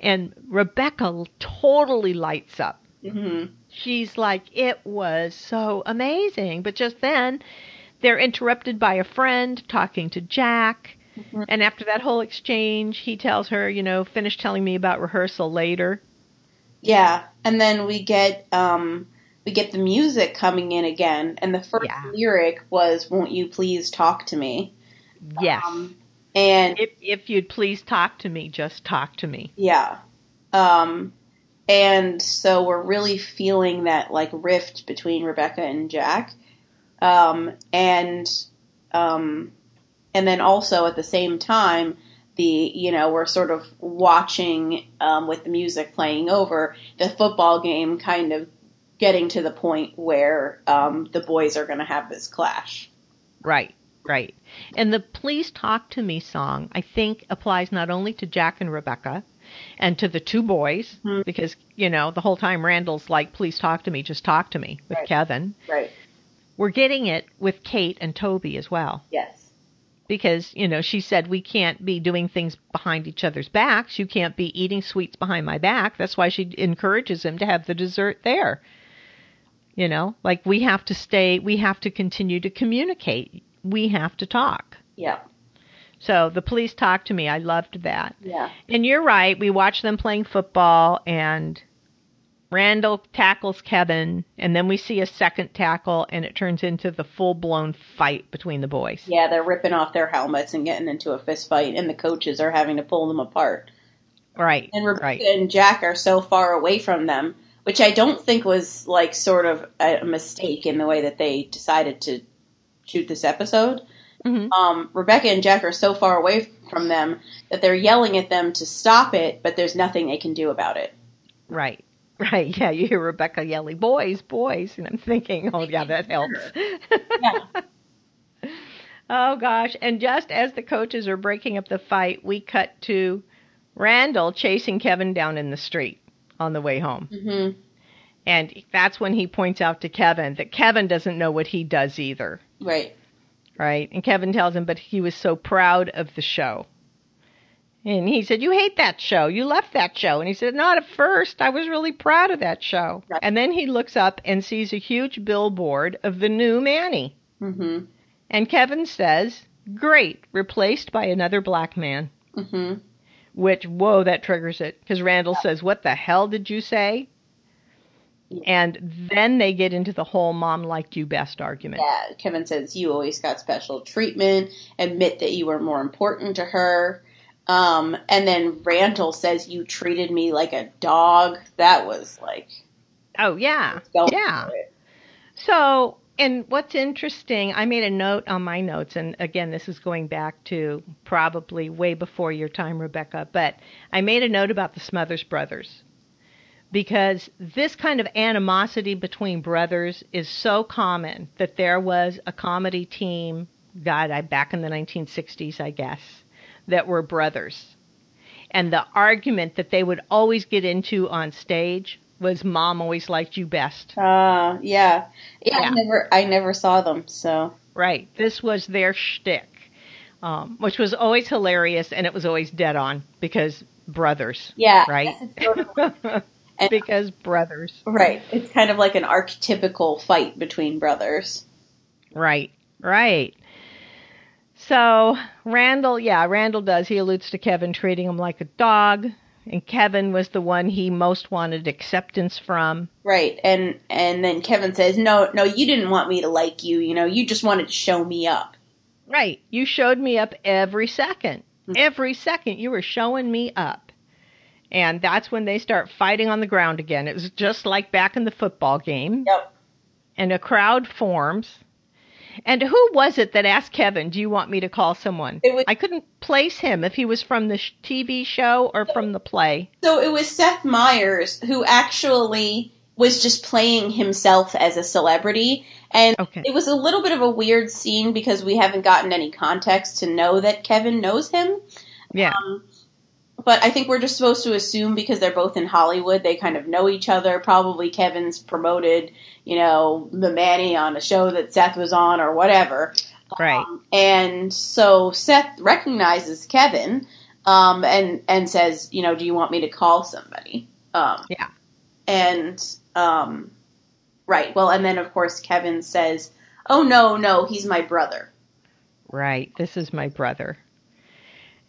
and Rebecca totally lights up. hmm She's like, it was so amazing. But just then, they're interrupted by a friend talking to Jack. Mhm. And after that whole exchange, he tells her, you know, finish telling me about rehearsal later. Yeah, and then we get um, we get the music coming in again, and the first Yeah. lyric was "Won't you please talk to me?" Yes. Um, and if if you'd please talk to me, just talk to me. yeah, um, and so we're really feeling that like rift between Rebecca and Jack, um, and um, and then also at the same time. The you know we're sort of watching um, with the music playing over the football game, kind of getting to the point where um, the boys are going to have this clash. Right, right. And the Please Talk to Me song, I think, applies not only to Jack and Rebecca, and to the two boys mm-hmm. because you know the whole time Randall's like, "Please talk to me, just talk to me" with right. Kevin. Right. We're getting it with Kate and Toby as well. Yes. Because, you know, she said we can't be doing things behind each other's backs. You can't be eating sweets behind my back. That's why she encourages him to have the dessert there. You know, like we have to stay, we have to continue to communicate. We have to talk. Yeah. So the police talked to me. I loved that. Yeah. And you're right. We watched them playing football and Randall tackles Kevin, and then we see a second tackle, and it turns into the full blown fight between the boys. Yeah, they're ripping off their helmets and getting into a fist fight, and the coaches are having to pull them apart. Right. And Rebecca right. and Jack are so far away from them, which I don't think was like sort of a mistake in the way that they decided to shoot this episode. Mm-hmm. Um, Rebecca and Jack are so far away from them that they're yelling at them to stop it, but there's nothing they can do about it. Right. (laughs) Right, yeah, you hear Rebecca yelling, boys, boys, and I'm thinking, oh, yeah, that helps. yeah. (laughs) oh, gosh. And just as the coaches are breaking up the fight, we cut to Randall chasing Kevin down in the street on the way home. Mm-hmm. And that's when he points out to Kevin that Kevin doesn't know what he does either. Right. Right. And Kevin tells him, but he was so proud of the show. And he said, You hate that show. You left that show. And he said, Not at first. I was really proud of that show. Right. And then he looks up and sees a huge billboard of the new Manny. Mm-hmm. And Kevin says, Great, replaced by another black man. Mm-hmm. Which, whoa, that triggers it. Because Randall yeah. says, What the hell did you say? Yeah. And then they get into the whole mom liked you best argument. Yeah, Kevin says, You always got special treatment. Admit that you were more important to her. Um, and then Randall says, "You treated me like a dog." That was like, oh yeah, yeah. So, and what's interesting, I made a note on my notes, and again, this is going back to probably way before your time, Rebecca. But I made a note about the Smothers Brothers because this kind of animosity between brothers is so common that there was a comedy team, God, I back in the 1960s, I guess that were brothers. And the argument that they would always get into on stage was mom always liked you best. Ah, uh, yeah. yeah. Yeah, I never I never saw them, so Right. This was their shtick. Um, which was always hilarious and it was always dead on because brothers. Yeah. Right? (laughs) because brothers. Right. It's kind of like an archetypical fight between brothers. Right. Right. So Randall, yeah, Randall does. He alludes to Kevin treating him like a dog, and Kevin was the one he most wanted acceptance from. Right, and and then Kevin says, "No, no, you didn't want me to like you. You know, you just wanted to show me up." Right, you showed me up every 2nd mm-hmm. Every second, you were showing me up. And that's when they start fighting on the ground again. It was just like back in the football game. Yep. And a crowd forms and who was it that asked Kevin, "Do you want me to call someone?" Was, I couldn't place him if he was from the TV show or from the play. So it was Seth Meyers who actually was just playing himself as a celebrity, and okay. it was a little bit of a weird scene because we haven't gotten any context to know that Kevin knows him. Yeah. Um, but I think we're just supposed to assume because they're both in Hollywood, they kind of know each other. Probably Kevin's promoted, you know, the Manny on a show that Seth was on or whatever. Right. Um, and so Seth recognizes Kevin um, and and says, you know, do you want me to call somebody? Um, yeah. And um, right. Well, and then of course Kevin says, "Oh no, no, he's my brother." Right. This is my brother.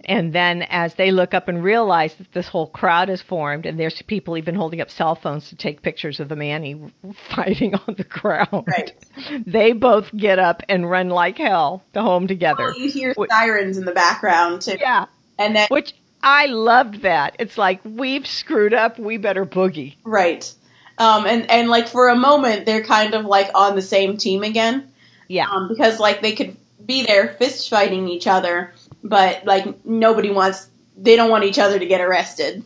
And then as they look up and realize that this whole crowd is formed, and there's people even holding up cell phones to take pictures of the man Manny (laughs) fighting on the ground, right. (laughs) they both get up and run like hell to home together. Oh, you hear sirens in the background too. Yeah, and then which I loved that. It's like we've screwed up, we better boogie. Right. Um, and and like for a moment, they're kind of like on the same team again. Yeah. Um, because like they could be there fist fighting each other but like nobody wants they don't want each other to get arrested.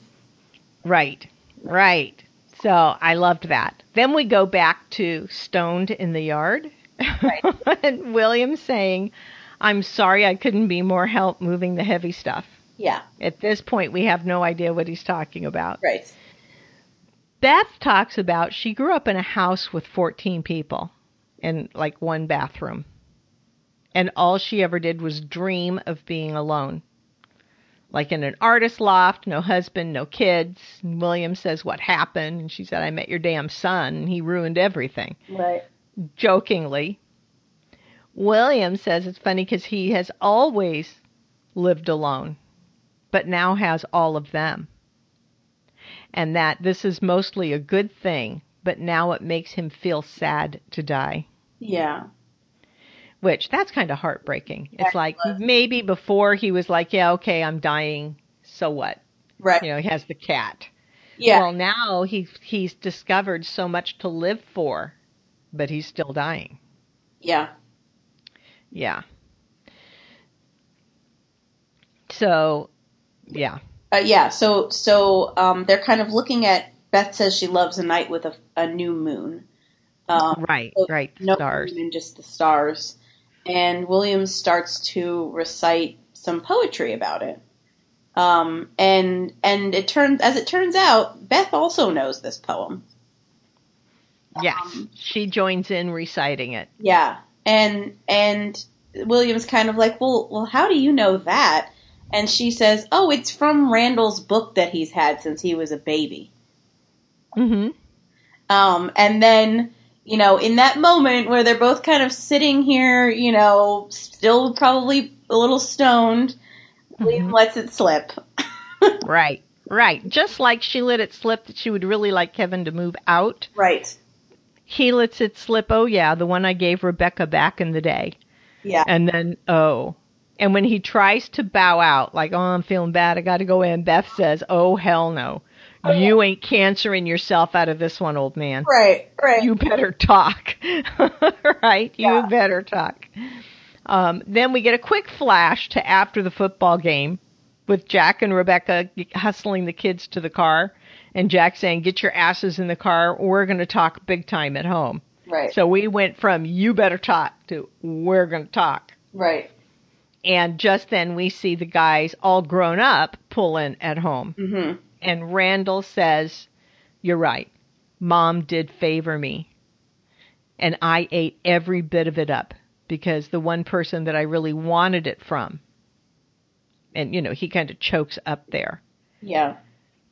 Right. Right. So I loved that. Then we go back to stoned in the yard. Right. (laughs) and William saying, I'm sorry I couldn't be more help moving the heavy stuff. Yeah. At this point, we have no idea what he's talking about. Right. Beth talks about she grew up in a house with 14 people and like one bathroom. And all she ever did was dream of being alone. Like in an artist loft, no husband, no kids. And William says, What happened? And she said, I met your damn son, and he ruined everything. Right. Jokingly. William says it's funny because he has always lived alone, but now has all of them. And that this is mostly a good thing, but now it makes him feel sad to die. Yeah. Which that's kind of heartbreaking. It's That like was. maybe before he was like, yeah, okay, I'm dying. So what? Right. You know, he has the cat. yeah. Well, now he he's discovered so much to live for, but he's still dying. yeah. Yeah. So, yeah. Uh, yeah. So so um, they're kind of looking at. Beth says she loves a night with a, a new moon. Um, Right, so right. no Stars. moon and just the stars. And Williams starts to recite some poetry about it. Um, and and it turns as it turns out, Beth also knows this poem. Yes. Um, she joins in reciting it. Yeah, and and William's kind of like, well, well, how do you know that? And she says, oh, it's from Randall's book that he's had since he was a baby. hmm Um, and then, you know, in that moment where they're both kind of sitting here, you know, still probably a little stoned, mm-hmm. William lets it slip. (laughs) Right. Right. Just like she let it slip that she would really like Kevin to move out, Right. he lets it slip, oh yeah, the one I gave Rebecca back in the day. Yeah. And then, oh. And when he tries to bow out, like, oh, I'm feeling bad, I gotta go in, Beth says, oh, hell no. You ain't cancering yourself out of this one, old man. Right. Right. You better talk. (laughs) right? Yeah. You better talk. Um, then we get a quick flash to after the football game with Jack and Rebecca hustling the kids to the car, and Jack saying, Get your asses in the car. We're going to talk big time at home. right. So we went from you better talk to we're going to talk. right. And just then we see the guys all grown up pull in at home. hmm And Randall says, You're right. Mom did favor me. And I ate every bit of it up because the one person that I really wanted it from. And, you know, he kind of chokes up there Yeah.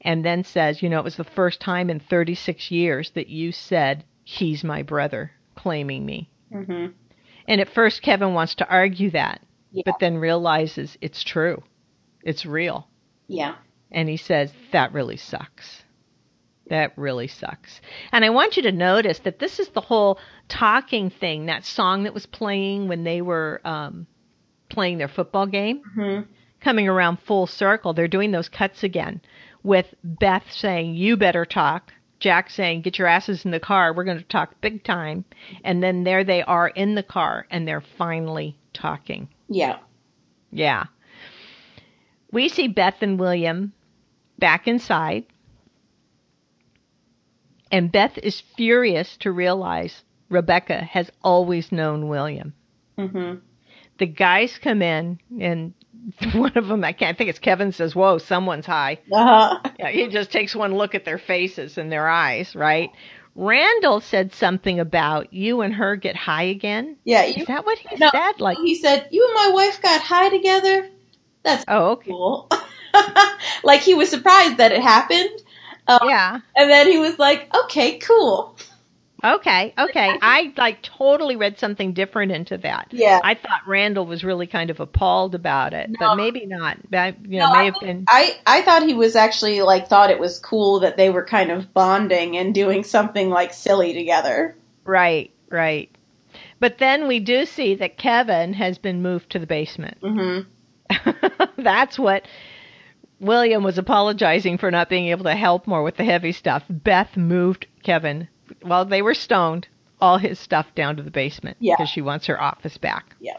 and then says, You know, it was the first time in 36 years that you said, He's my brother, claiming me. hmm And at first, Kevin wants to argue that, Yeah. but then realizes it's true. It's real. Yeah. And he says, That really sucks. That really sucks. And I want you to notice that this is the whole talking thing, that song that was playing when they were um, playing their football game, hmm coming around full circle. They're doing those cuts again with Beth saying, You better talk. Jack saying, Get your asses in the car. We're going to talk big time. And then there they are in the car, and they're finally talking. Yeah. Yeah. We see Beth and William back inside. And Beth is furious to realize Rebecca has always known William. hmm The guys come in, and (laughs) one of them, I can't I think it's Kevin, says, Whoa, someone's high. Uh-huh. Yeah, he just takes one look at their faces and their eyes, right? Randall said something about you and her get high again. Yeah. You, Is that what he No. said? Like, he said, "You and my wife got high together." That's oh, okay. cool. (laughs) (laughs) like he was surprised that it happened, um, Yeah. and then he was like, "Okay, cool." Okay, okay. (laughs) I like totally read something different into that. Yeah. I thought Randall was really kind of appalled about it, No. but maybe not. That you know No, may I have think- been. I I thought he was actually like thought it was cool that they were kind of bonding and doing something like silly together. Right, right. But then we do see that Kevin has been moved to the basement. hmm (laughs) That's what William was apologizing for not being able to help more with the heavy stuff. Beth moved Kevin while they were stoned all his stuff down to the basement Yeah. because she wants her office back. Yeah.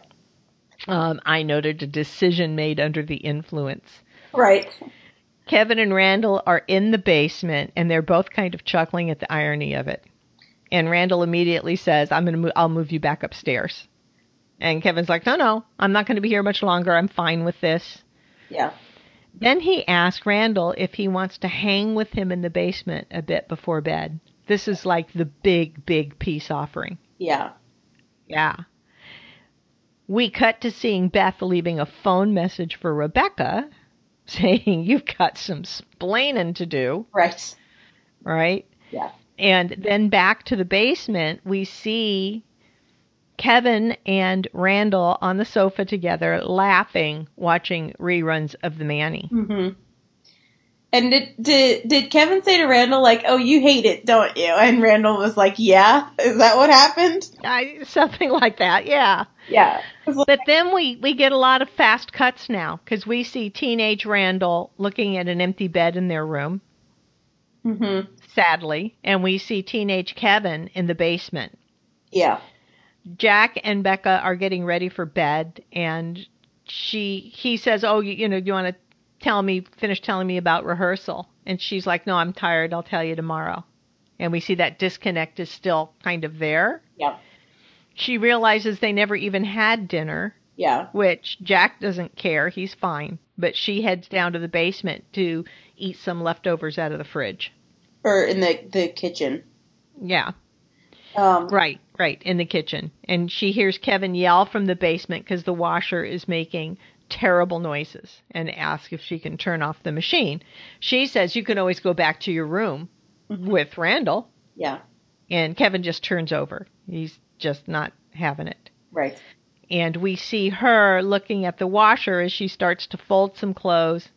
Um, I noted a decision made under the influence. Right. Kevin and Randall are in the basement and they're both kind of chuckling at the irony of it. And Randall immediately says, "I'm going to move I'll move you back upstairs." And Kevin's like, "No, no. I'm not going to be here much longer. I'm fine with this." Yeah. Then he asks Randall if he wants to hang with him in the basement a bit before bed. This is like the big, big peace offering. Yeah. Yeah. We cut to seeing Beth leaving a phone message for Rebecca (laughs) saying, You've got some splaining to do. Right. Right? Yeah. And then back to the basement, we see Kevin and Randall on the sofa together laughing, watching reruns of The Manny. Mm-hmm. And did, did did Kevin say to Randall like, "Oh, you hate it, don't you?" And Randall was like, "Yeah." Is that what happened? I, something like that, yeah. Yeah. But then we we get a lot of fast cuts now because we see teenage Randall looking at an empty bed in their room. Mm-hmm. Sadly, and we see teenage Kevin in the basement. Yeah. Jack and Becca are getting ready for bed, and she he says, "Oh, you, you know, you want to tell me, finish telling me about rehearsal?" And she's like, "No, I'm tired. I'll tell you tomorrow." And we see that disconnect is still kind of there. Yeah. She realizes they never even had dinner, Yeah. which Jack doesn't care. He's fine. But she heads down to the basement to eat some leftovers out of the fridge. Or in the the kitchen. Yeah. Um, Right, right, in the kitchen. And she hears Kevin yell from the basement because the washer is making terrible noises and asks if she can turn off the machine. She says you can always go back to your room with Randall. Yeah. And Kevin just turns over. He's just not having it. Right. And we see her looking at the washer as she starts to fold some clothes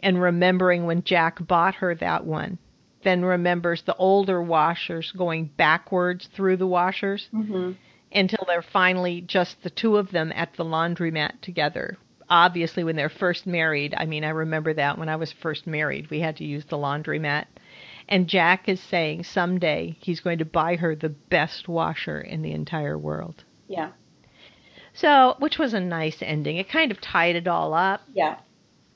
and remembering when Jack bought her that one. Then remembers the older washers going backwards through the washers Mm-hmm. until they're finally just the two of them at the laundromat together. Obviously, when they're first married, I mean, I remember that when I was first married, we had to use the laundromat. And Jack is saying someday he's going to buy her the best washer in the entire world. Yeah. So, which was a nice ending. It kind of tied it all up, Yeah.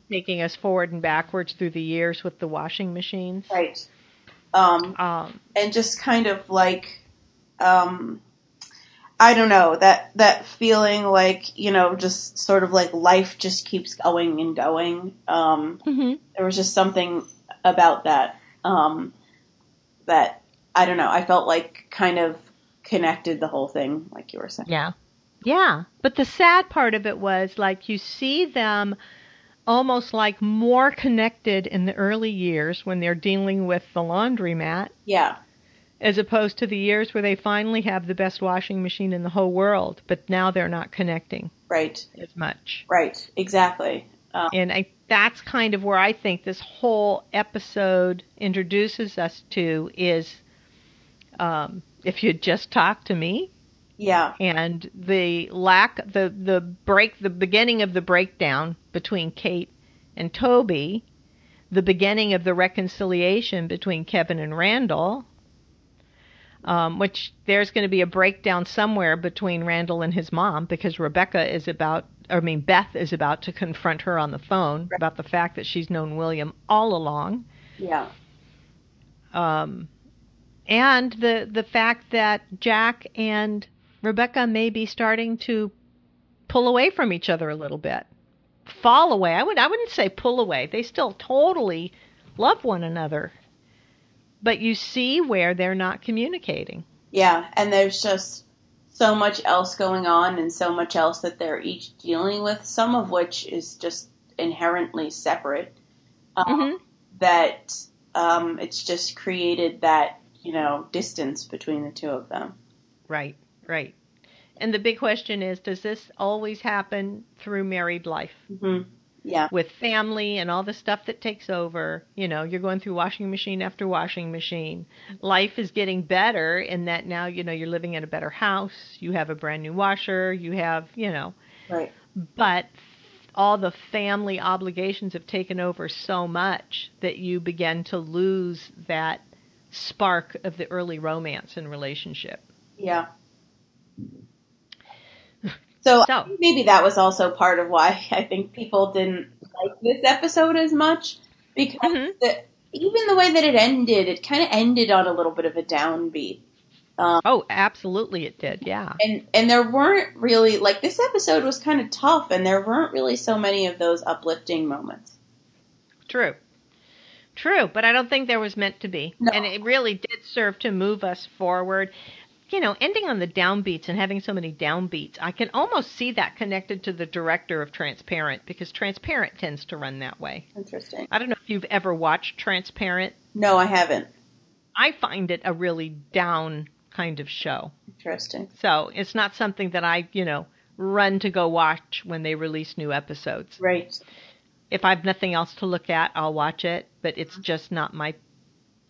Making us forward and backwards through the years with the washing machines. Right. Um, Um, and just kind of like, um, I don't know that that feeling like you know just sort of like life just keeps going and going. Um, mhm. there was just something about that um, that I don't know. I felt like kind of connected the whole thing, like you were saying. Yeah. Yeah. But the sad part of it was like you see them almost like more connected in the early years when they're dealing with the laundromat Yeah. as opposed to the years where they finally have the best washing machine in the whole world, but now they're not connecting Right. as much. Right. Exactly. Um, And I that's kind of where I think this whole episode introduces us to is um, if you'd just talk to me yeah. and the lack the the break the beginning of the breakdown between Kate and Toby, the beginning of the reconciliation between Kevin and Randall, um, which there's going to be a breakdown somewhere between Randall and his mom because Rebecca is about I mean Beth is about to confront her on the phone about the fact that she's known William all along. Yeah. um, and the the fact that Jack and Rebecca may be starting to pull away from each other a little bit, fall away. I would I wouldn't say pull away. They still totally love one another, but you see where they're not communicating. Yeah. And there's just so much else going on and so much else that they're each dealing with, some of which is just inherently separate. Um, Mhm. That um, it's just created that, you know, distance between the two of them. Right, right. And the big question is, does this always happen through married life? hmm Yeah. with family and all the stuff that takes over. You know, you're going through washing machine after washing machine. Life is getting better in that now, you know, you're living in a better house, you have a brand new washer, you have, you know, Right. but all the family obligations have taken over so much that you begin to lose that spark of the early romance and relationship. Yeah. So, So- maybe that was also part of why (laughs) I think people didn't like this episode as much because Mhm. the, even the way that it ended, it kind of ended on a little bit of a downbeat. Oh, absolutely it did. Yeah. And and there weren't really like this episode was kind of tough and there weren't really so many of those uplifting moments. True. True, but I don't think there was meant to be. No. And it really did serve to move us forward. You know, ending on the downbeats and having so many downbeats, I can almost see that connected to the director of Transparent because Transparent tends to run that way. Interesting. I don't know if you've ever watched Transparent. No, I haven't. I find it a really down kind of show. Interesting. So it's not something that I, you know, run to go watch when they release new episodes. Right. If I've nothing else to look at, I'll watch it, but it's mm-hmm. just not my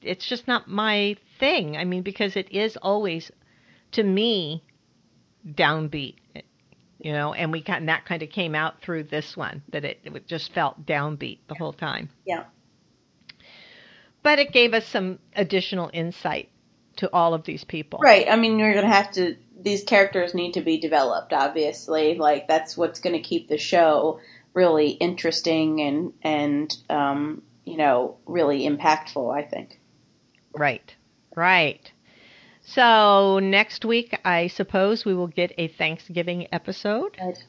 it's just not my thing. I mean, because it is always to me downbeat. You know, and we kind that kind of came out through this one that it, it just felt downbeat the whole time. Yeah. But it gave us some additional insight to all of these people. Right. I mean, you're going to have to, these characters need to be developed, obviously. Like, that's what's going to keep the show really interesting and, and, um, you know, really impactful, I think. Right. Right. So next week, I suppose we will get a Thanksgiving episode. Right.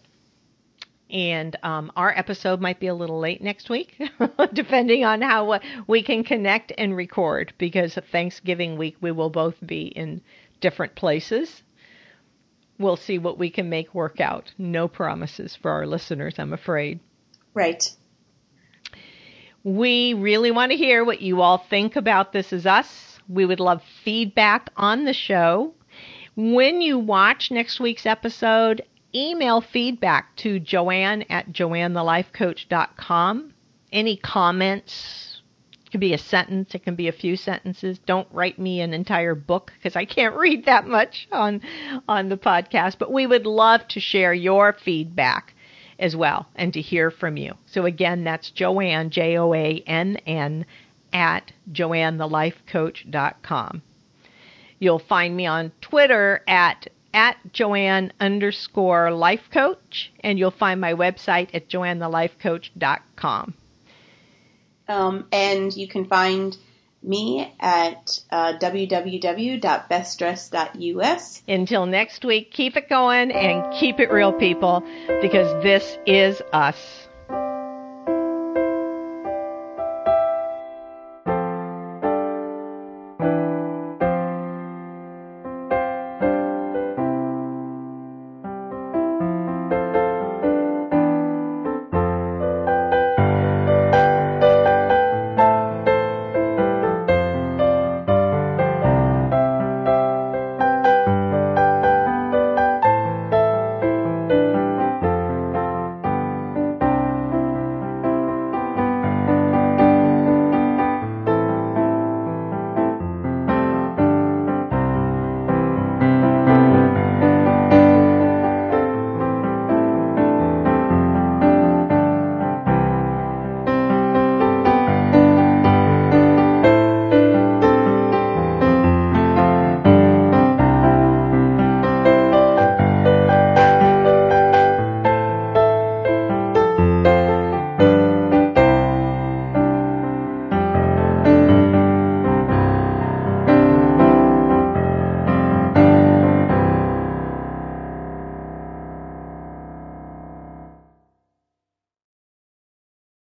And um, our episode might be a little late next week, (laughs) depending on how uh, we can connect and record, because Thanksgiving week we will both be in different places. We'll see what we can make work out. No promises for our listeners, I'm afraid. Right. We really want to hear what you all think about This Is Us. We would love feedback on the show. When you watch next week's episode, email feedback to joanne at joannethelifecoach.com. Any comments, it can be a sentence, it can be a few sentences. Don't write me an entire book because I can't (laughs) read that much on on the podcast, but we would love to share your feedback as well and to hear from you. So again, that's Joanne J O A N N at joannethelifecoach.com. You'll find me on Twitter at at Joanne underscore life coach, and you'll find my website at joannethelifecoach.com. Um, and you can find me at uh, www.bestdress.us. Until next week, keep it going and keep it real, people, because this is us.